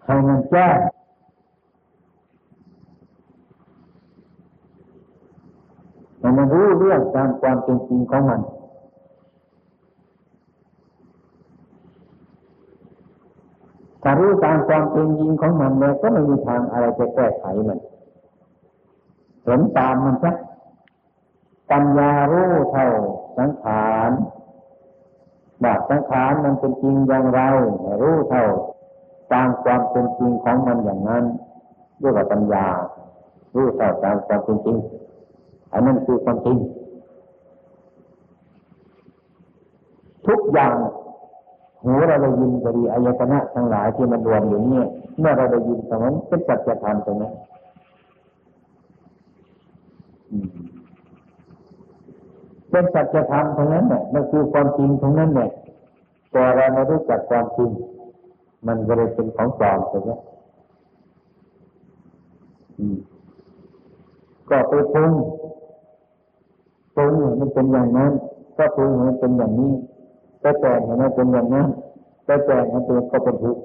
ให้มันแจ้ง ให้มันรู้เรื่องตามความเป็นจริงของมัน ถ้ารู้ตามความเป็นจริงของมันแล้วก็ไม่มีทางอะไรจะแก้ไขมันเห็นตามมันซะปัญญารู้เท่าสังขารบาสังขารมันเป็นจริงอย่างไรรู้เท่าตามความเป็นจริงของมันอย่างนั้นด้วยกับปัญญารู้เท่าตามความเป็นจริง อันนั้นคือความจริงทุกอย่างหูเราได้ยินก็ดีอายตนะทั้งหลายที่มันรวมอยู่นี่เมื่อเราได้ยินตรงนั้นเป็นสัจธรรมตรงนั้นเป็นสัจธรรมตรงนั้นเนี่ยมันคือความจริงตรงนั้นเนี่ยแต่เราไม่รู้จักความจริง มันก็เลยเป็นของปลอมตรงนี้ก็ไปปรุง ปรุงมันเป็นอย่างนั้นก็ปรุงมันเป็นอย่างนี้ไปแต่งให้มันเป็นอย่างนั้นไปแต่งให้เป็นก็เป็นทุกข์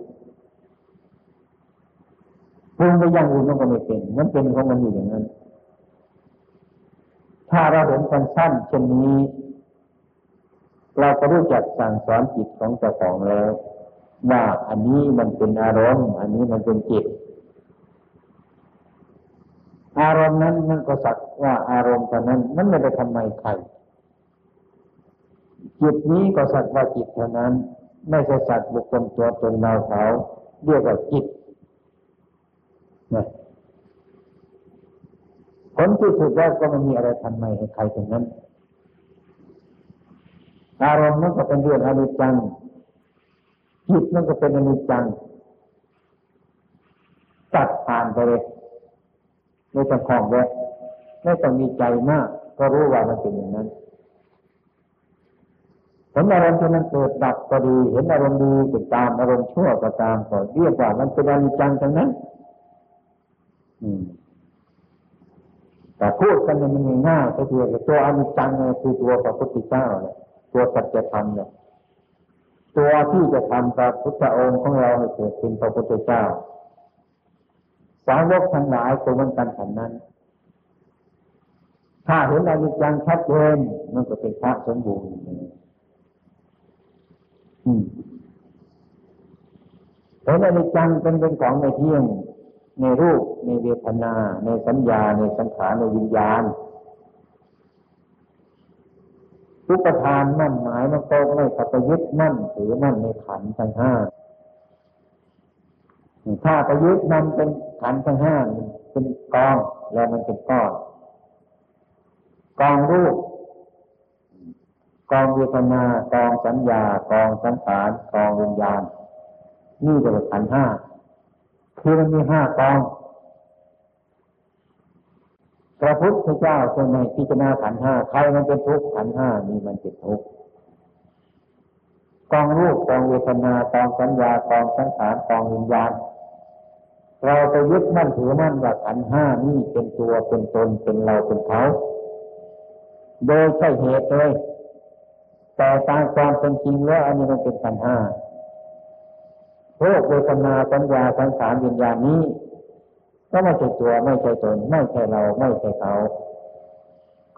ปรุงไปอย่างอื่นมันก็ไม่เป็นมันเป็นของมันอยู่อย่างนั้น ถ้าเราเห็นสั้นๆเช่นนี้ เราก็รู้จักสั่งสอนจิตของเจ้าของแล้วว่าอันนี้มันเป็นอารมณ์ อันนี้มันเป็นจิต อารมณ์นั้นมันก็สัก ว่าอารมณ์ตอนนั้นมันไม่ได้ทำไมใครจิตนี้ก็สัตว์ว่าจิตเท่านั้น ไม่ใช่สัตว์บุคคลตัวตนเราเขาเรียกว่าจิตนะผลที่สุดแล้วก็ไม่มีอะไรทันไมให้ใครตรงนั้น อารมณ์มันก็เป็นเรื่องอนิจจังจิตมันก็เป็นอนิจจังตัดผ่านไปเลยไม่ต้องคล้องแวะ ไม่ต้องมีใจมาก ก็รู้ว่ามันเป็นอย่างนั้นเห็นอารมณ์ที่มันเกิดดับก็ดี เห็นอารมณ์ดีก็ตามอารมณ์ชั่วก็ตามก็เรียกว่ามันเป็นอนิจจังทั้งนั้นแต่พูดกันมันง่ายก็คือตัวอนิจจังเนี่ยคือตัวพระพุทธเจ้าเนี่ยตัวสัจธรรมเนี่ยตัวที่จะทำพระพุทธองค์ของเราให้เกิดเป็นพระพุทธเจ้าสาวกทั้งหลายตัวมันกันฉันนั้น ถ้าเห็นอนิจจังชัดเจนมันก็เป็นพระสมบูรณ์เห็นอนิจจังเป็นเป็นของในเที่ยง ในรูป ในเวทนา ในสัญญา ในสังขารในวิญญาณทุกประทานมั่นหมายมันโตไม่ปัจยึดมั่นถือมั่นในขันทั้งห้าถ้าไปยึดมันเป็นขันทั้งห้าเป็นกองแล้วมันเป็นก้อน กองรูป กองเวทนากองสัญญากองสังขารกองวิญญาณ นี่จะเป็นขันห้าคือมันมีห้ากองพระพุทธเจ้าทรงในพิจารณาขันห้าใครมันเป็นทุกข์ขันห้านี่มันเป็นทุกข์กองรูปกองเวทนากองสัญญากองสังขารกองวิญญาณ เราไปยึดมั่นถือมั่นว่าขันห้านี่เป็นตัวเป็นตนเป็นเราเป็นเขา โดยใช่เหตุเลยแต่ตามความเป็นจริงแล้วอันนี้มันเป็นขันห้าโรคเวทนาสัญญาสังขารวิญญาณนี้ ก็ไม่ใช่ตัวไม่ใช่ตนไม่ใช่เราไม่ใช่เขา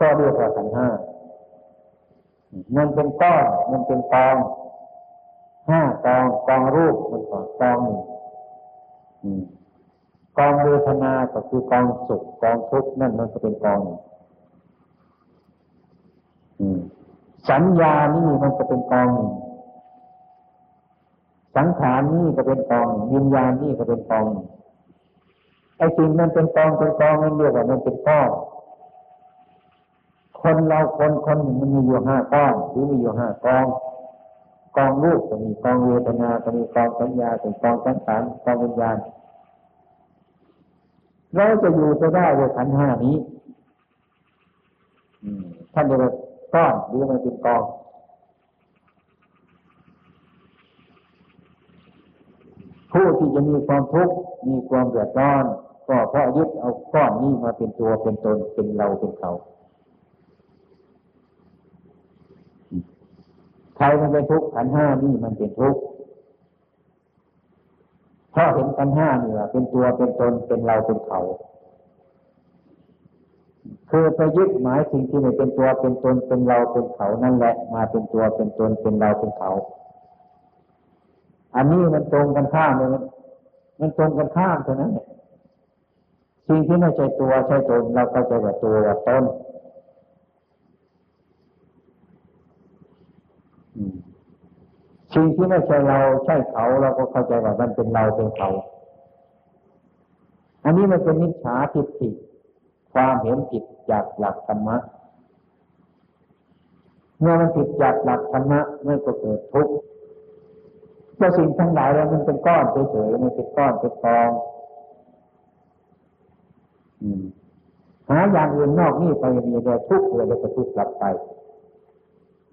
ก็เรียกว่าขันห้ามันเป็นก้อนมันเป็นกองห้ากองกองรูปมันก่อนกองหนึ่งกองเวทนาก็คือกองสุขกองทุกข์นั่นมันจะเป็นกอง สัญญานี่มันจะเป็นกองสังขารนี่ก็เป็นกองวิญญาณนี่ก็เป็นกองไอ้สิ่งมันเป็นกองเป็นกองมันเรียกว่ามันเป็นก้อนคนเราคนคนหนึ่งมันมีอยู่ห้าก้อนหรือมีอยู่ห้ากองกองรูปก็มีกองเวทนาก็มีกองสัญญาเป็นกองสังขารกองวิญญาณเราจะอยู่ไปได้ด้วยขันห้านี้ท่านเรียก ว่าก้อนหรือมันเป็นกองผู้ที่จะมีความทุกข์มีความเดือดร้อน ก็เพราะยึดเอาก้อนนี้มาเป็นตัวเป็นตนเป็นเราเป็นเขาใครมันเป็นทุกข์ขันห้านี่มันเป็นทุกข์เพราะเห็นขันห้านี่ว่าเป็นตัวเป็นตนเป็นเราเป็นเขา คือไปยึดหมายสิ่งที่ไม่เป็นตัวเป็นตนเป็นเราเป็นเขานั่นแหละ มาเป็นตัวเป็นตนเป็นเราเป็นเขา อันนี้มันตรงกันข้ามเลยมันตรงกันข้ามเท่านั้นสิ่งที่ไม่ใช่ตัวใช่ตนเราก็จะว่าตัวว่าตนสิ่งที่ไม่ใช่เราใช่เขาเราก็เข้าใจว่ามันเป็นเราเป็นเขา อันนี้มันเป็นมิจฉาทิฏฐิ ความเห็นผิดจากหลักธรรมะเมื่อมันผิดจากหลักธรรมะมันก็เกิดทุกข์เพราะสิ่งทั้งหลายแล้วมันเป็นก้อนเฉยๆมันเป็นก้อนเป็นกองหาอย่างอื่นนอกนี่ไปมีแต่ทุกข์เลยแล้วก็ทุกข์กลับไป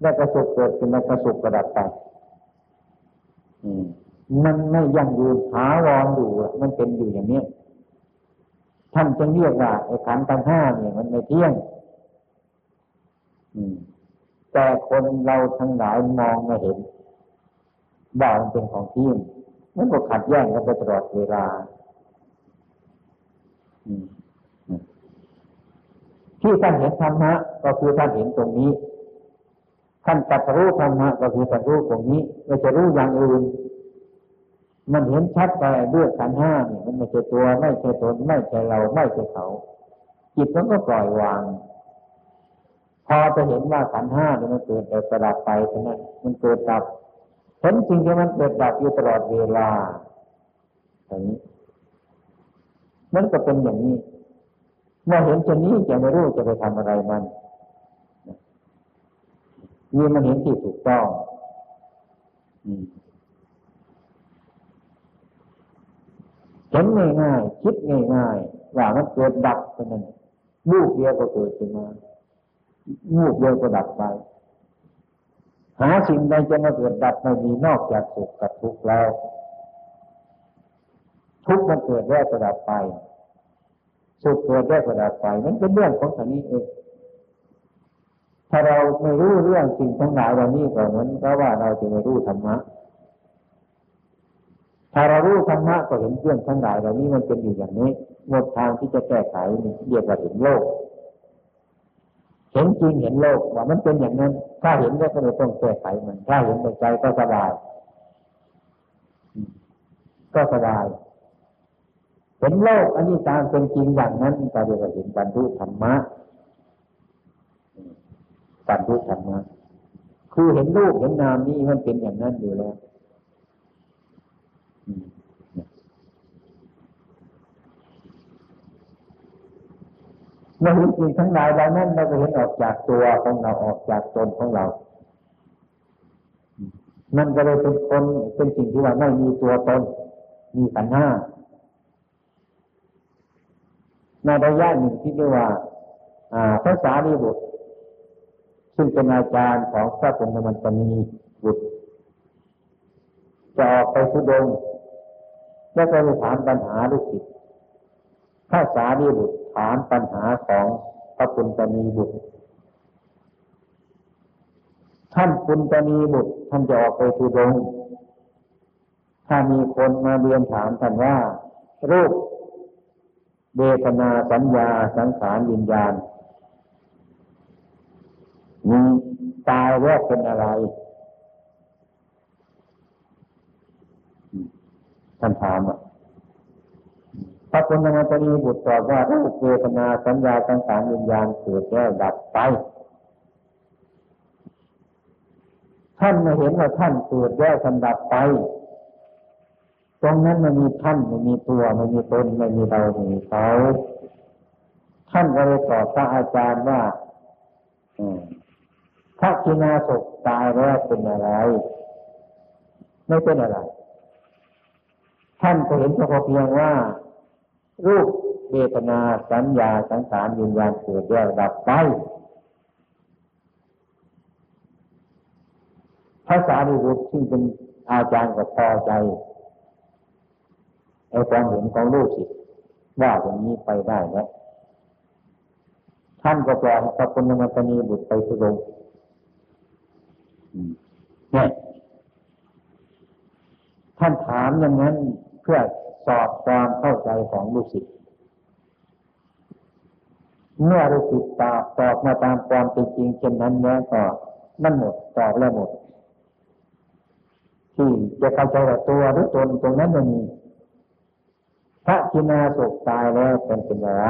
แล้วก็สุขเกิดขึ้นแล้วก็สุขกระดับไปมันไม่ยั่งยืนหาวอนอยู่มันเป็นอยู่อย่างนี้ ท่านจะเรียกว่าไอ้ขันธ์ทั้งห้าเนี่ยมันไม่เที่ยงแต่คนเราทั้งหลายมองไม่เห็นว่ามันเป็นของเที่ยงมันก็ขัดแย้งกันไปตลอดเวลาที่ท่านเห็นธรรมะก็คือท่านเห็นตรงนี้ ท่านตัดรู้ธรรมะก็คือตัดรู้ตรงนี้ไม่จะรู้อย่างอื่น มันเห็นชัดไปด้วยขันห้านี่มันไม่ใช่ตัวไม่ใช่ตนไม่ใช่เราไม่ใช่เขา จิตมันก็ปล่อยวาง พอจะเห็นว่าขันห้านี่มันเกิดแต่ประดับไปเท่านั้นมันเกิดดับเห็นสิ่งที่มันเกิดดับอยู่ตลอดเวลาอย่างนี้มันก็เป็นอย่างนี้เมื่อเห็นเช่นนี้จะไม่รู้จะไปทำอะไรมันนี่มันเห็นที่ถูกต้อง เห็นง่ายๆคิดง่ายๆว่ามันเกิดดับเท่านั้นลูกเดียวก็เกิดขึ้นมาลูกเดียวก็ดับไป หาสิ่งใดจะมาเกิดดับไม่มีนอกจากสุขกับทุกข์แล้ว ทุกข์มันเกิดแล้วก็ดับไปสุขเกิดแล้วก็ดับไปมันเป็นเรื่องของท่านี้เองถ้าเราไม่รู้เรื่องสิ่งทั้งหลายเหล่านี้ก็เหมือนกับว่าเราจะไม่รู้ธรรมะ ถ้าเรารู้ธรรมะก็เห็นเรื่องทั้งหลายเหล่านี้มันเป็นอยู่อย่างนี้หมดทางที่จะแก้ไขเรียกว่าเห็นโลก เห็นจริงเห็นโลกว่ามันเป็นอย่างนั้น ถ้าเห็นแล้วก็ไม่ต้องแก้ไขมัน ถ้าเห็นในใจก็สบาย ก็สบาย เห็นโลกอันนี้ตามเป็นจริงอย่างนั้นก็เรียกว่าเห็นบรรลุธรรมะบรรลุธรรมะคือเห็นรูปเห็นนามนี่มันเป็นอย่างนั้นอยู่แล้ว เมื่อเห็นสิ่งทั้งหลายเหล่านั้นเราก็เห็นออกจากตัวของเราออกจากตนของเรา มันก็เลยเป็นคนเป็นสิ่งที่ว่าไม่มีตัวตน มีขันห้าในระยะหนึ่งที่เรียกว่าภาษาดีบุตร ซึ่งเป็นอาจารย์ของพระพุทธมันตนีบุตรจะออกไปทุดง แล้วก็ไปถามปัญหาลูกศิษย์ภาษาดีบุตรถามปัญหาของพระปุณตนีบุตร ท่านปุณตนีบุตร ท่านจะออกไปทุดง ถ้ามีคนมาเรียนถามท่านว่า รูปเวทนาสัญญาสังขารวิญญาณมีตายแล้วเป็นอะไร ท่านถามอะพระคุณธรรมตรีบุตรตอบว่ารูปเวทนาสัญญาสังขารวิญญาณเกิดแล้วดับไปท่านไมาเห็นว่าท่านเกิดแล้วท่านดับไป ตรงนั้นไม่มีท่านไม่มีตัวไม่มีตนไม่มีเราไม่มีเขาท่านก็เลยตอบพระอาจารย์ว่าพระกินาศกตายแล้วเป็นอะไร ไม่เป็นอะไร ท่านก็เห็นเฉพาะเพียงว่า รูปเวทนาสัญญาสังขารวิญญาณเกิดแล้วดับไปภาษาดิบุตรที่เป็นอาจารย์ก็พอใจไอ้ความเห็นของลูกศิษย์ว่าอย่างนี้ไปได้แล้วท่านก็ปล่อยพระพุทธมตนีบุตรไปทุรงเนี่ยท่านถามอย่างนั้น พื่อสอบความเข้าใจของลูกศิษย์เมื่อลูกศิษย์ตอบตอบมาตามความเป็นจริงเช่นนั้นแล้วก็นั่นหมดตอบแล้วหมด ที่จะเข้าใจว่าตัวหรือตนตรงนั้นมันมีพระกินาศกตายแล้วเป็นเป็นอะไร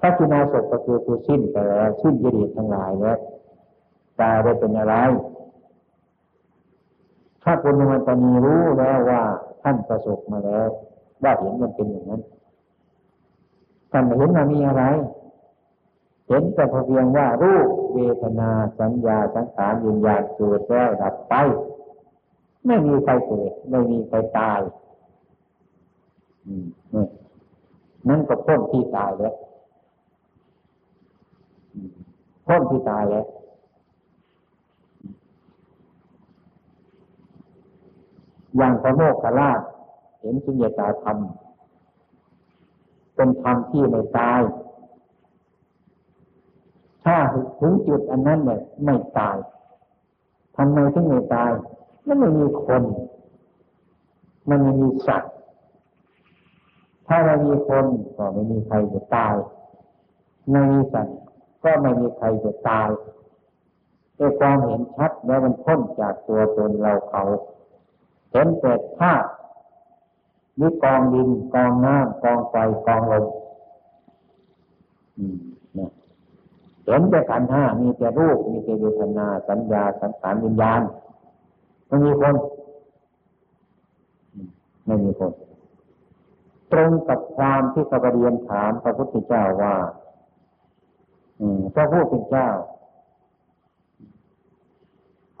พระกินาศกก็คือผู้สิ้นไปแล้วสิ้นยิริทั้งหลายแล้วตายได้เป็นอะไร ถ้าปุณมันตนีรู้แล้วว่าท่านประสบมาแล้ว ว่าเห็นมันเป็นอย่างนั้นท่านเห็นมันมีอะไร เห็นแต่เพียงว่ารูปเวทนาสัญญาสังขารยินญาณเกิดแล้วดับไป ไม่มีใครเกิดไม่มีใครตายนั่นก็พ้นที่ตายแล้วพ้นที่ตายแล้ว อย่างพระโมกขลาช เห็นสุญญตาธรรม เป็นธรรมที่ไม่ตาย ถ้าถึงจุดอันนั้นเนี่ยไม่ตายทำไมถึงไม่ตายมันไม่มีคน มันไม่มีสัตว์ ถ้าไม่มีคนก็ไม่มีใครจะตาย ไม่มีสัตว์ก็ไม่มีใครจะตายด้วยความเห็นชัดแล้วมันพ้นจากตัวตนเราเขา เห็นแต่ธาตุมีกองดินกองน้ำกองไฟกองลมเห็นแต่ขันห้ามีแต่รูป มีแต่เวทนา สัญญาสังขารวิญญาณไม่มีคนไม่มีคน ตรงกับความที่พระเรียนถามพระพุทธเจ้าว่าอืมพระพุทธเจ้า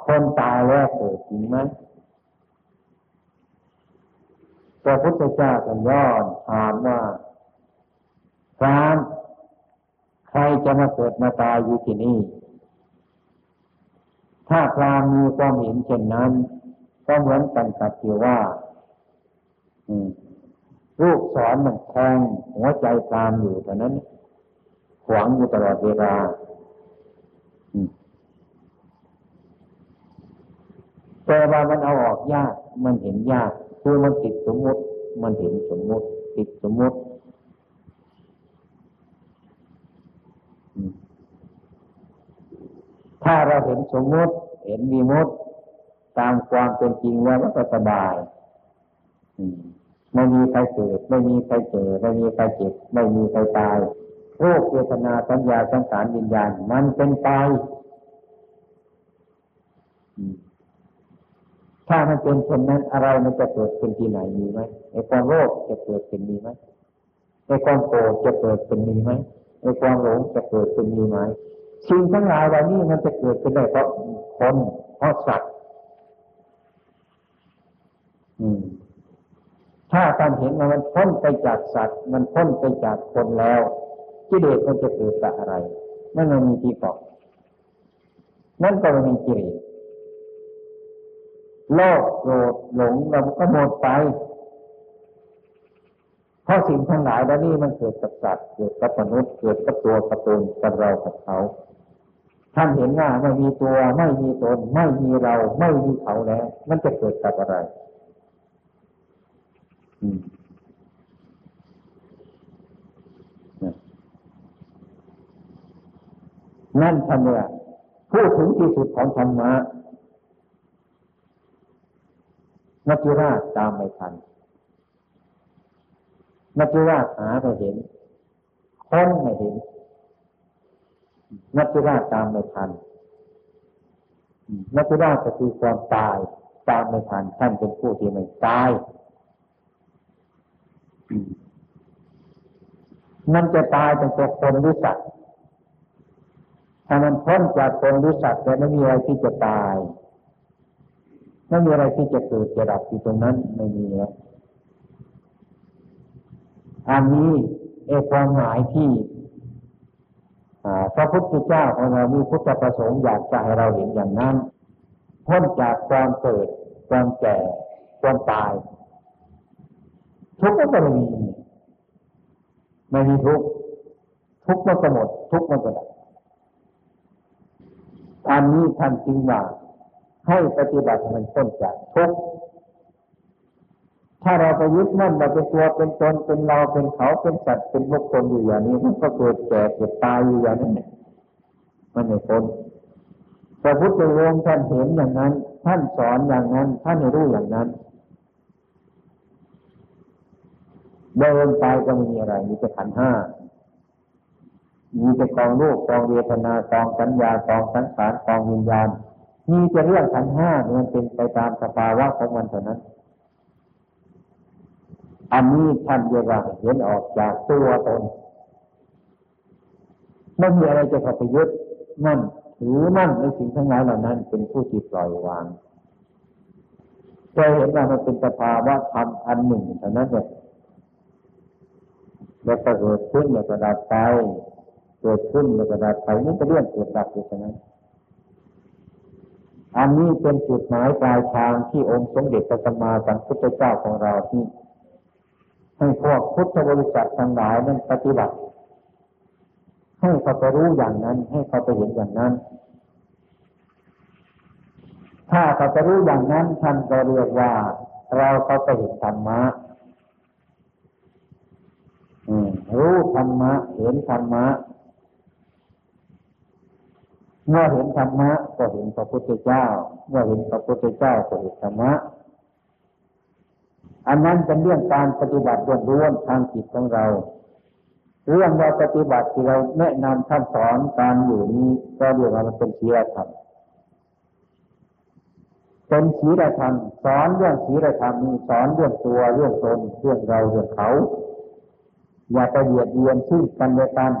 คนตายแล้วเกิดจริงไหม พระพุทธเจ้าก็ย้อนถามว่าพรามใครจะมาเกิดมาตายอยู่ที่นี่ ถ้าพรามมีความเห็นเช่นนั้น ก็เหมือนกันกับที่ว่าลูกสอนมันแทงหัวใจพรามอยู่แต่นั้นขวางอยู่ตลอดเวลาแต่ว่ามันเอาออกยาก มันเห็นยาก คือมันติดสมมติ มันเห็นสมมติ ติดสมมติถ้าเราเห็นสมมติ เห็นมีมุติตามความเป็นจริงแล้วก็สบายไม่มีใครเกิด ไม่มีใครเกิดไม่มีใครเจ็บ ไม่มีใครตายโรคเวทนาสัญญาสังขารวิญญาณ มันเป็นไป ถ้ามันเป็นเช่นนั้นอะไรมันจะเกิดเป็นที่ไหนมีไหมไอ้ความโลภจะเกิดเป็นมีไหมไอ้ความโกรธจะเกิดเป็นมีไหมไอ้ความหลงจะเกิดเป็นมีไหมสิ่งทั้งหลายเหล่านี้มันจะเกิดขึ้นได้เพราะคนเพราะสัตว์ถ้าการเห็นมันพ้นไปจากสัตว์ มันพ้นไปจากคนแล้วกิเลสมันจะเกิดจากอะไร นั่นมันมีที่เกาะนั่นก็มันมีกิเลส โลภโกรธหลงเราก็หมดไป เพราะสิ่งทั้งหลายแล้วนี่มันเกิดกับสัตว์เกิดกับมนุษย์เกิดกับตัวกับตนกับเรากับเขาท่านเห็นว่าไม่มีตัวไม่มีตน ไม่มีเราไม่มีเขาแล้ว มันจะเกิดกับอะไรนั่นทำเนี่ยพูดถึงที่สุดของธรรมะ มัจจุราชตามไม่ทันมัจจุราชหาไม่เห็นค้นไม่เห็นมัจจุราชตามไม่ทันมัจจุราชก็คือความตาย ตามไม่ทันท่านเป็นผู้ที่ไม่ตายมันจะตายตั้งแต่คนหรือสัตว์ถ้ามันพ้นจากคนหรือสัตว์แต่ไม่มีอะไรที่จะตาย ไม่มีอะไรที่จะเกิดจะดับที่ตรงนั้นไม่มีแล้วอันนี้เอความหมายที่พระพุทธเจ้าของเรามีพุทธประสงค์อยากจะให้เราเห็นอย่างนั้นพ้นจากความเกิด ความแก่ ความตาย ทุกข์ก็ไม่มีไม่มีทุกข์ทุกข์มันก็หมด ทุกข์มันก็ดับอันนี้ท่านจริงว่า ให้ปฏิบัติมันพ้นจากทุกข์ถ้าเราไปยึดมั่นว่าเป็นตัวเป็นตนเป็นเราเป็นเขาเป็นสัตว์เป็นบุคคลอยู่อย่างนี้มันก็เกิดแก่เกิดตายอยู่อย่างนั้นเนี่ยมันไม่พ้นพระพุทธองค์ท่านเห็นอย่างนั้น ท่านสอนอย่างนั้น ท่านรู้อย่างนั้นเดินไปก็ไม่มีอะไร มีแต่ขันห้า มีแต่กองรูปกองเวทนากองสัญญากองสังขารกองวิญญาณ มีจะเรื่องขันห้ามันเป็นไปตามสภาวะของมันเท่านั้น อันนี้ท่านเรียกว่าเห็นออกจากตัวตนไม่มีอะไรจะเข้าไปยึดมั่นถือมั่นในสิ่งทั้งหลายเหล่านั้น เป็นผู้ที่ปล่อยวางจะเห็นว่ามันเป็นสภาวะธรรมอันหนึ่งเท่านั้นเองแล้วก็เกิดขึ้นแล้วก็ดับไปเกิดขึ้นแล้วก็ดับไปนี่จะเรื่องเกิดดับอยู่เท่านั้น อันนี้เป็นจุดหมายปลายทางที่องค์สมเด็จพระสัมมาสัมพุทธเจ้าของเราที่ให้พวกพุทธบริษัททั้งหลายนั้นปฏิบัติ ให้เขาไปรู้อย่างนั้น ให้เขาไปเห็นอย่างนั้น ถ้าเขาไปรู้อย่างนั้นท่านก็เรียกว่า เราเขาไปเห็นธรรมะรู้ธรรมะ เห็นธรรมะ เมื่อเห็นธรรมะก็เห็นพระพุทธเจ้า เมื่อเห็นพระพุทธเจ้าก็เห็นธรรมะอันนั้นเป็นเรื่องการปฏิบัติล้วนๆทางจิตของเรา เรื่องเราปฏิบัติที่เราแนะนำท่านสอนการอยู่นี้ก็เรียกว่ามันเป็นศีลธรรมเป็นศีลธรรมสอนเรื่องศีลธรรมนี้สอนเรื่องตัวเรื่องตนเรื่องเราเรื่องเขา อย่าไปเบียดเบียนซึ่งกันและกัน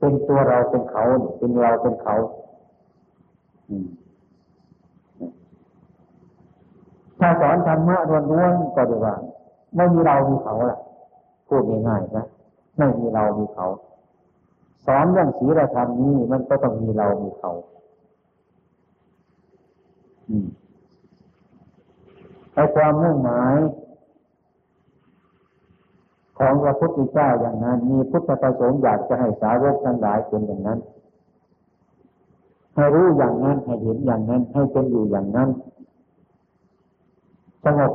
เป็นตัวเราเป็นเขา เป็นเราเป็นเขาถ้าสอนธรรมะล้วนๆก็ดีว่า ไม่มีเรามีเขาล่ะ พูดง่ายๆนะไม่มีเรามีเขา สอนเรื่องศีลธรรมนี้มันก็ต้องมีเรามีเขาไอ้ความมุ่งหมาย ของพระพุทธเจ้าอย่างนั้น มีพุทธประสงค์อยากจะให้สาวกทั้งหลายเป็นอย่างนั้น ให้รู้อย่างนั้นให้เห็นอย่างนั้น ให้เป็นอยู่อย่างนั้นสงบ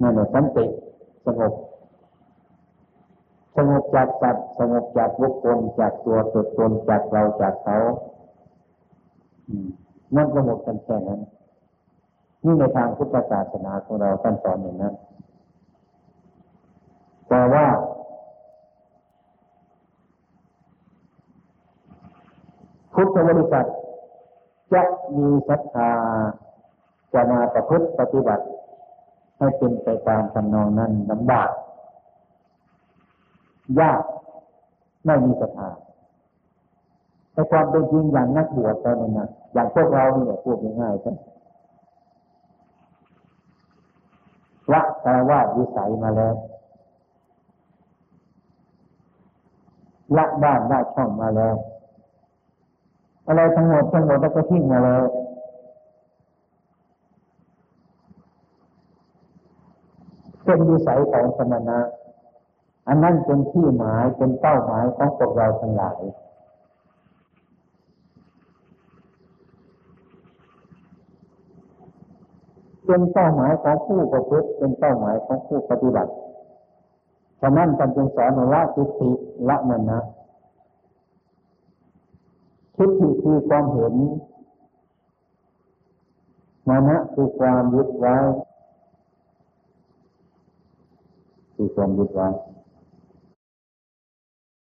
นั่นแหละสันติสงบสงบจากสัตว์สงบจากบุคคลจากตัวตนตนจากเราจากเขานั่นก็หมดกันแค่นั้นนี่ในทางพุทธศาสนาของเราท่านสอนอย่างนั้น แต่ว่า พุทธบริษัท จะมีศรัทธาจะมาประพฤติปฏิบัติ ให้เป็นไปตามทำนองนั้นลำบากยากไม่มีศรัทธาแต่ความเป็นจริงอย่างนักบวชตอนนั้นนะอย่างพวกเราเนี่ยพูดง่ายๆกันละแต่ว่าวิสัยมาแล้ว ละบ้านละช่องมาแล้ว อะไรทั้งหมดทั้งหมดแล้วก็ทิ้งมาแล้วเป็นวิสัยของสมณะ อันนั้นเป็นที่หมายเป็นเป้าหมายของพวกเราทั้งหลายเป็นเป้าหมายของผู้ประพฤติเป็นเป้าหมายของผู้ปฏิบัติ ฉะนั้นท่านจึงสอนละทิฏฐิละมนนะทิฏฐิคือความเห็นมานะคือความยึดไว้คือความยึดไว้